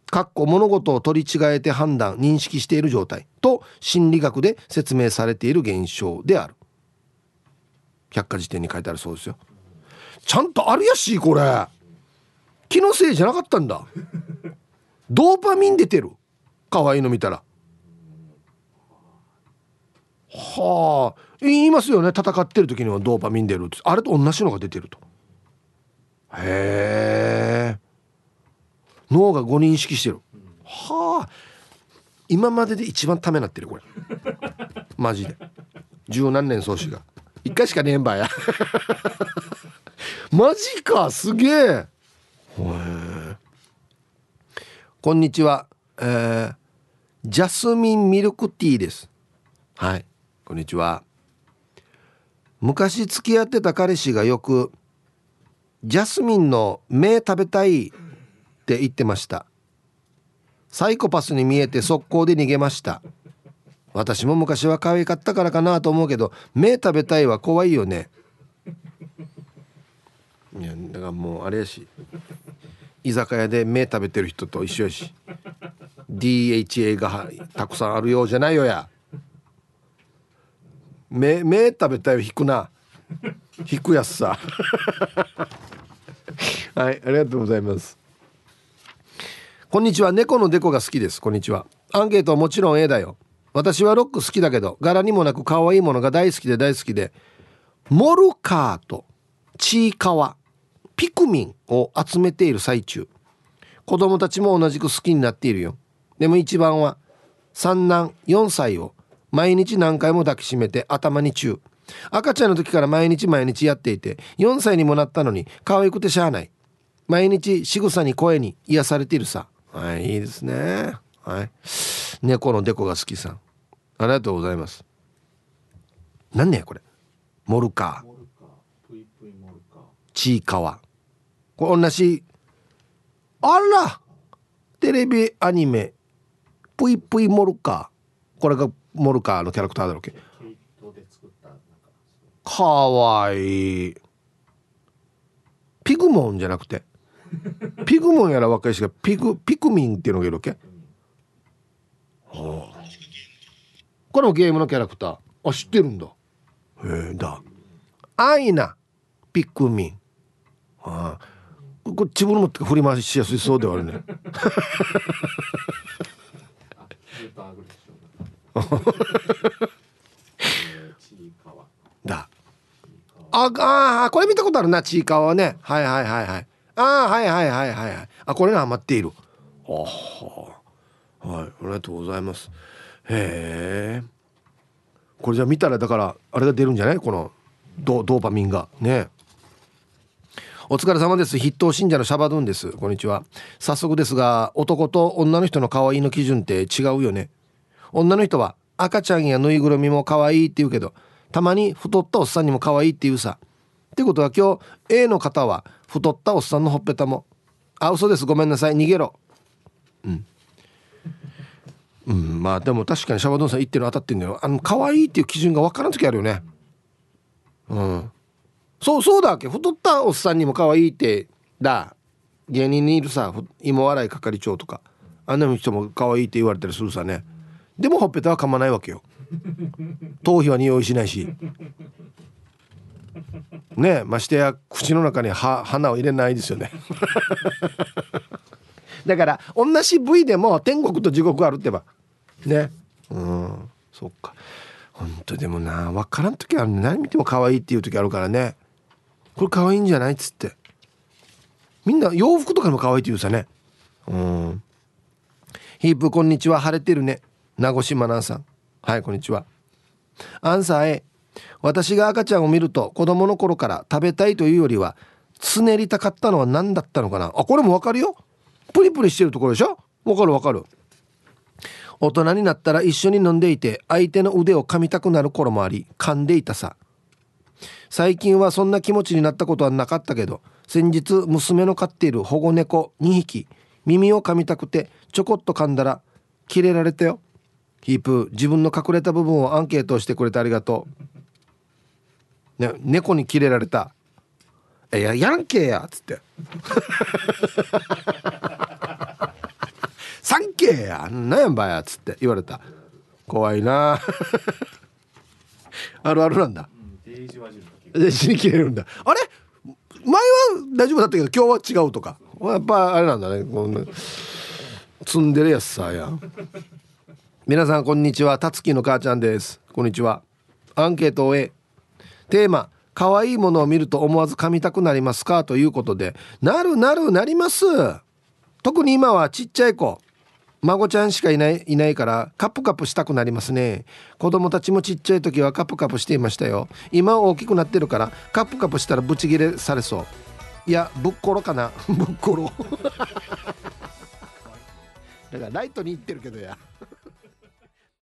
かっこ物事を取り違えて判断認識している状態と心理学で説明されている現象である。百科事典に書いてあるそうですよ。ちゃんとあるやしこれ。気のせいじゃなかったんだ。ドーパミン出てる。可愛いの見たら。はあ。言いますよね。戦ってる時にはドーパミン出るって。あれと同じのが出てると。へえ。脳が誤認識してる。はあ。今までで一番ためなってるこれ。マジで。十何年創始が。一回しかねえんばや。マジかすげえ。こんにちは、えー、ジャスミンミルクティーです。はい。こんにちは。昔付き合ってた彼氏がよくジャスミンの芽食べたいって言ってました。サイコパスに見えて速攻で逃げました。私も昔は可愛かったからかなと思うけど目食べたいは怖いよね。いやだからもうあれやし居酒屋で目食べてる人と一緒やし DHA がたくさんあるようじゃないよや。目目食べたいを引くな。引くやつさ。はいありがとうございます。こんにちは。猫のデコが好きです。こんにちは。アンケートはもちろん A だよ。私はロック好きだけど柄にもなく可愛いものが大好きで大好きでモルカーとチーカワピクミンを集めている最中。子供たちも同じく好きになっているよ。でも一番は三男4歳を毎日何回も抱きしめて頭にチュー。赤ちゃんの時から毎日毎日やっていて4歳にもなったのに可愛くてしゃあない。毎日仕草に声に癒されているさ。はいいいですね。はい。猫のデコが好きさん。ありがとうございます。何ねこれ。モルカー。ちいかわ。これ同じ。あら。テレビアニメ。ぷいぷいモルカー。これがモルカーのキャラクターだろうけ。かわいい。ピグモンじゃなくて。ピグモンやら若いしがピグピクミンっていうのがいるわけ、はあこれもゲームのキャラクター。あ知ってるんだ。へえだ。アイナピクミン。ああ。これ自分のって振り回しやすいそうではあるね。だ。ああこれ見たことあるなちいかわはね。はいはいはいはい。ああはいはいはいはいあこれがハマっている。あ。はいありがとうございますへえ。これじゃあ見たらだからあれが出るんじゃない？このドドーパミンが。ね。お疲れ様です。筆頭信者のシャバドゥンです。こんにちは。早速ですが男と女の人の可愛いの基準って違うよね。女の人は赤ちゃんやぬいぐるみも可愛いって言うけどたまに太ったおっさんにも可愛いって言うさ。ってことは今日 A の方は太ったおっさんのほっぺたも。あ嘘です。ごめんなさい。逃げろ。うん。うんまあでも確かにシャバドンさん言ってるの当たってんだよ。あの可愛いっていう基準が分からん時あるよね。うん。そうそうだっけ。太ったおっさんにも可愛いってだ。芸人にいるさ芋洗い係長とか。あんな人も可愛いって言われたりするさね。でもほっぺたは噛まないわけよ。頭皮は匂いしないし。ねましてや口の中に花を入れないですよね。だから同じ部位でも天国と地獄あるってば。ね。うん。そっか。本当でもな分からん時は何見ても可愛いっていう時あるからね。これ可愛いんじゃないっつって。みんな洋服とかも可愛いって言うさね。うん。ヒープこんにちは。晴れてるね。名越真奈さん。はいこんにちは。アンサー A 私が赤ちゃんを見ると子供の頃から食べたいというよりはつねりたかったのは何だったのかな。あこれもわかるよ。プリプリしてるところでしょ。わかるわかる。大人になったら一緒に飲んでいて相手の腕を噛みたくなる頃もあり噛んでいたさ。最近はそんな気持ちになったことはなかったけど先日娘の飼っている保護猫2匹耳を噛みたくてちょこっと噛んだらキレられたよ。ヒープ自分の隠れた部分をアンケートしてくれてありがとう、ね、猫にキレられた「えややんけや」っつって「サンケーやなんやんばや」っつって言われた。怖いな。あるあるなんだ。死に切れるんだ。あれ？前は大丈夫だったけど今日は違うとか。やっぱあれなんだね。こん積んでるやつさや皆さんこんにちは。たつきの母ちゃんです。こんにちは。アンケートを終えテーマ可愛いものを見ると思わず噛みたくなりますか？ということでなるなるなります。特に今はちっちゃい子孫ちゃんしかいないいないからカップカップしたくなりますね。子供たちもちっちゃい時はカップカップしていましたよ。今大きくなってるからカップカップしたらブチギレされそう。いやぶっころかな。ぶっころ だからライトに行ってるけどや。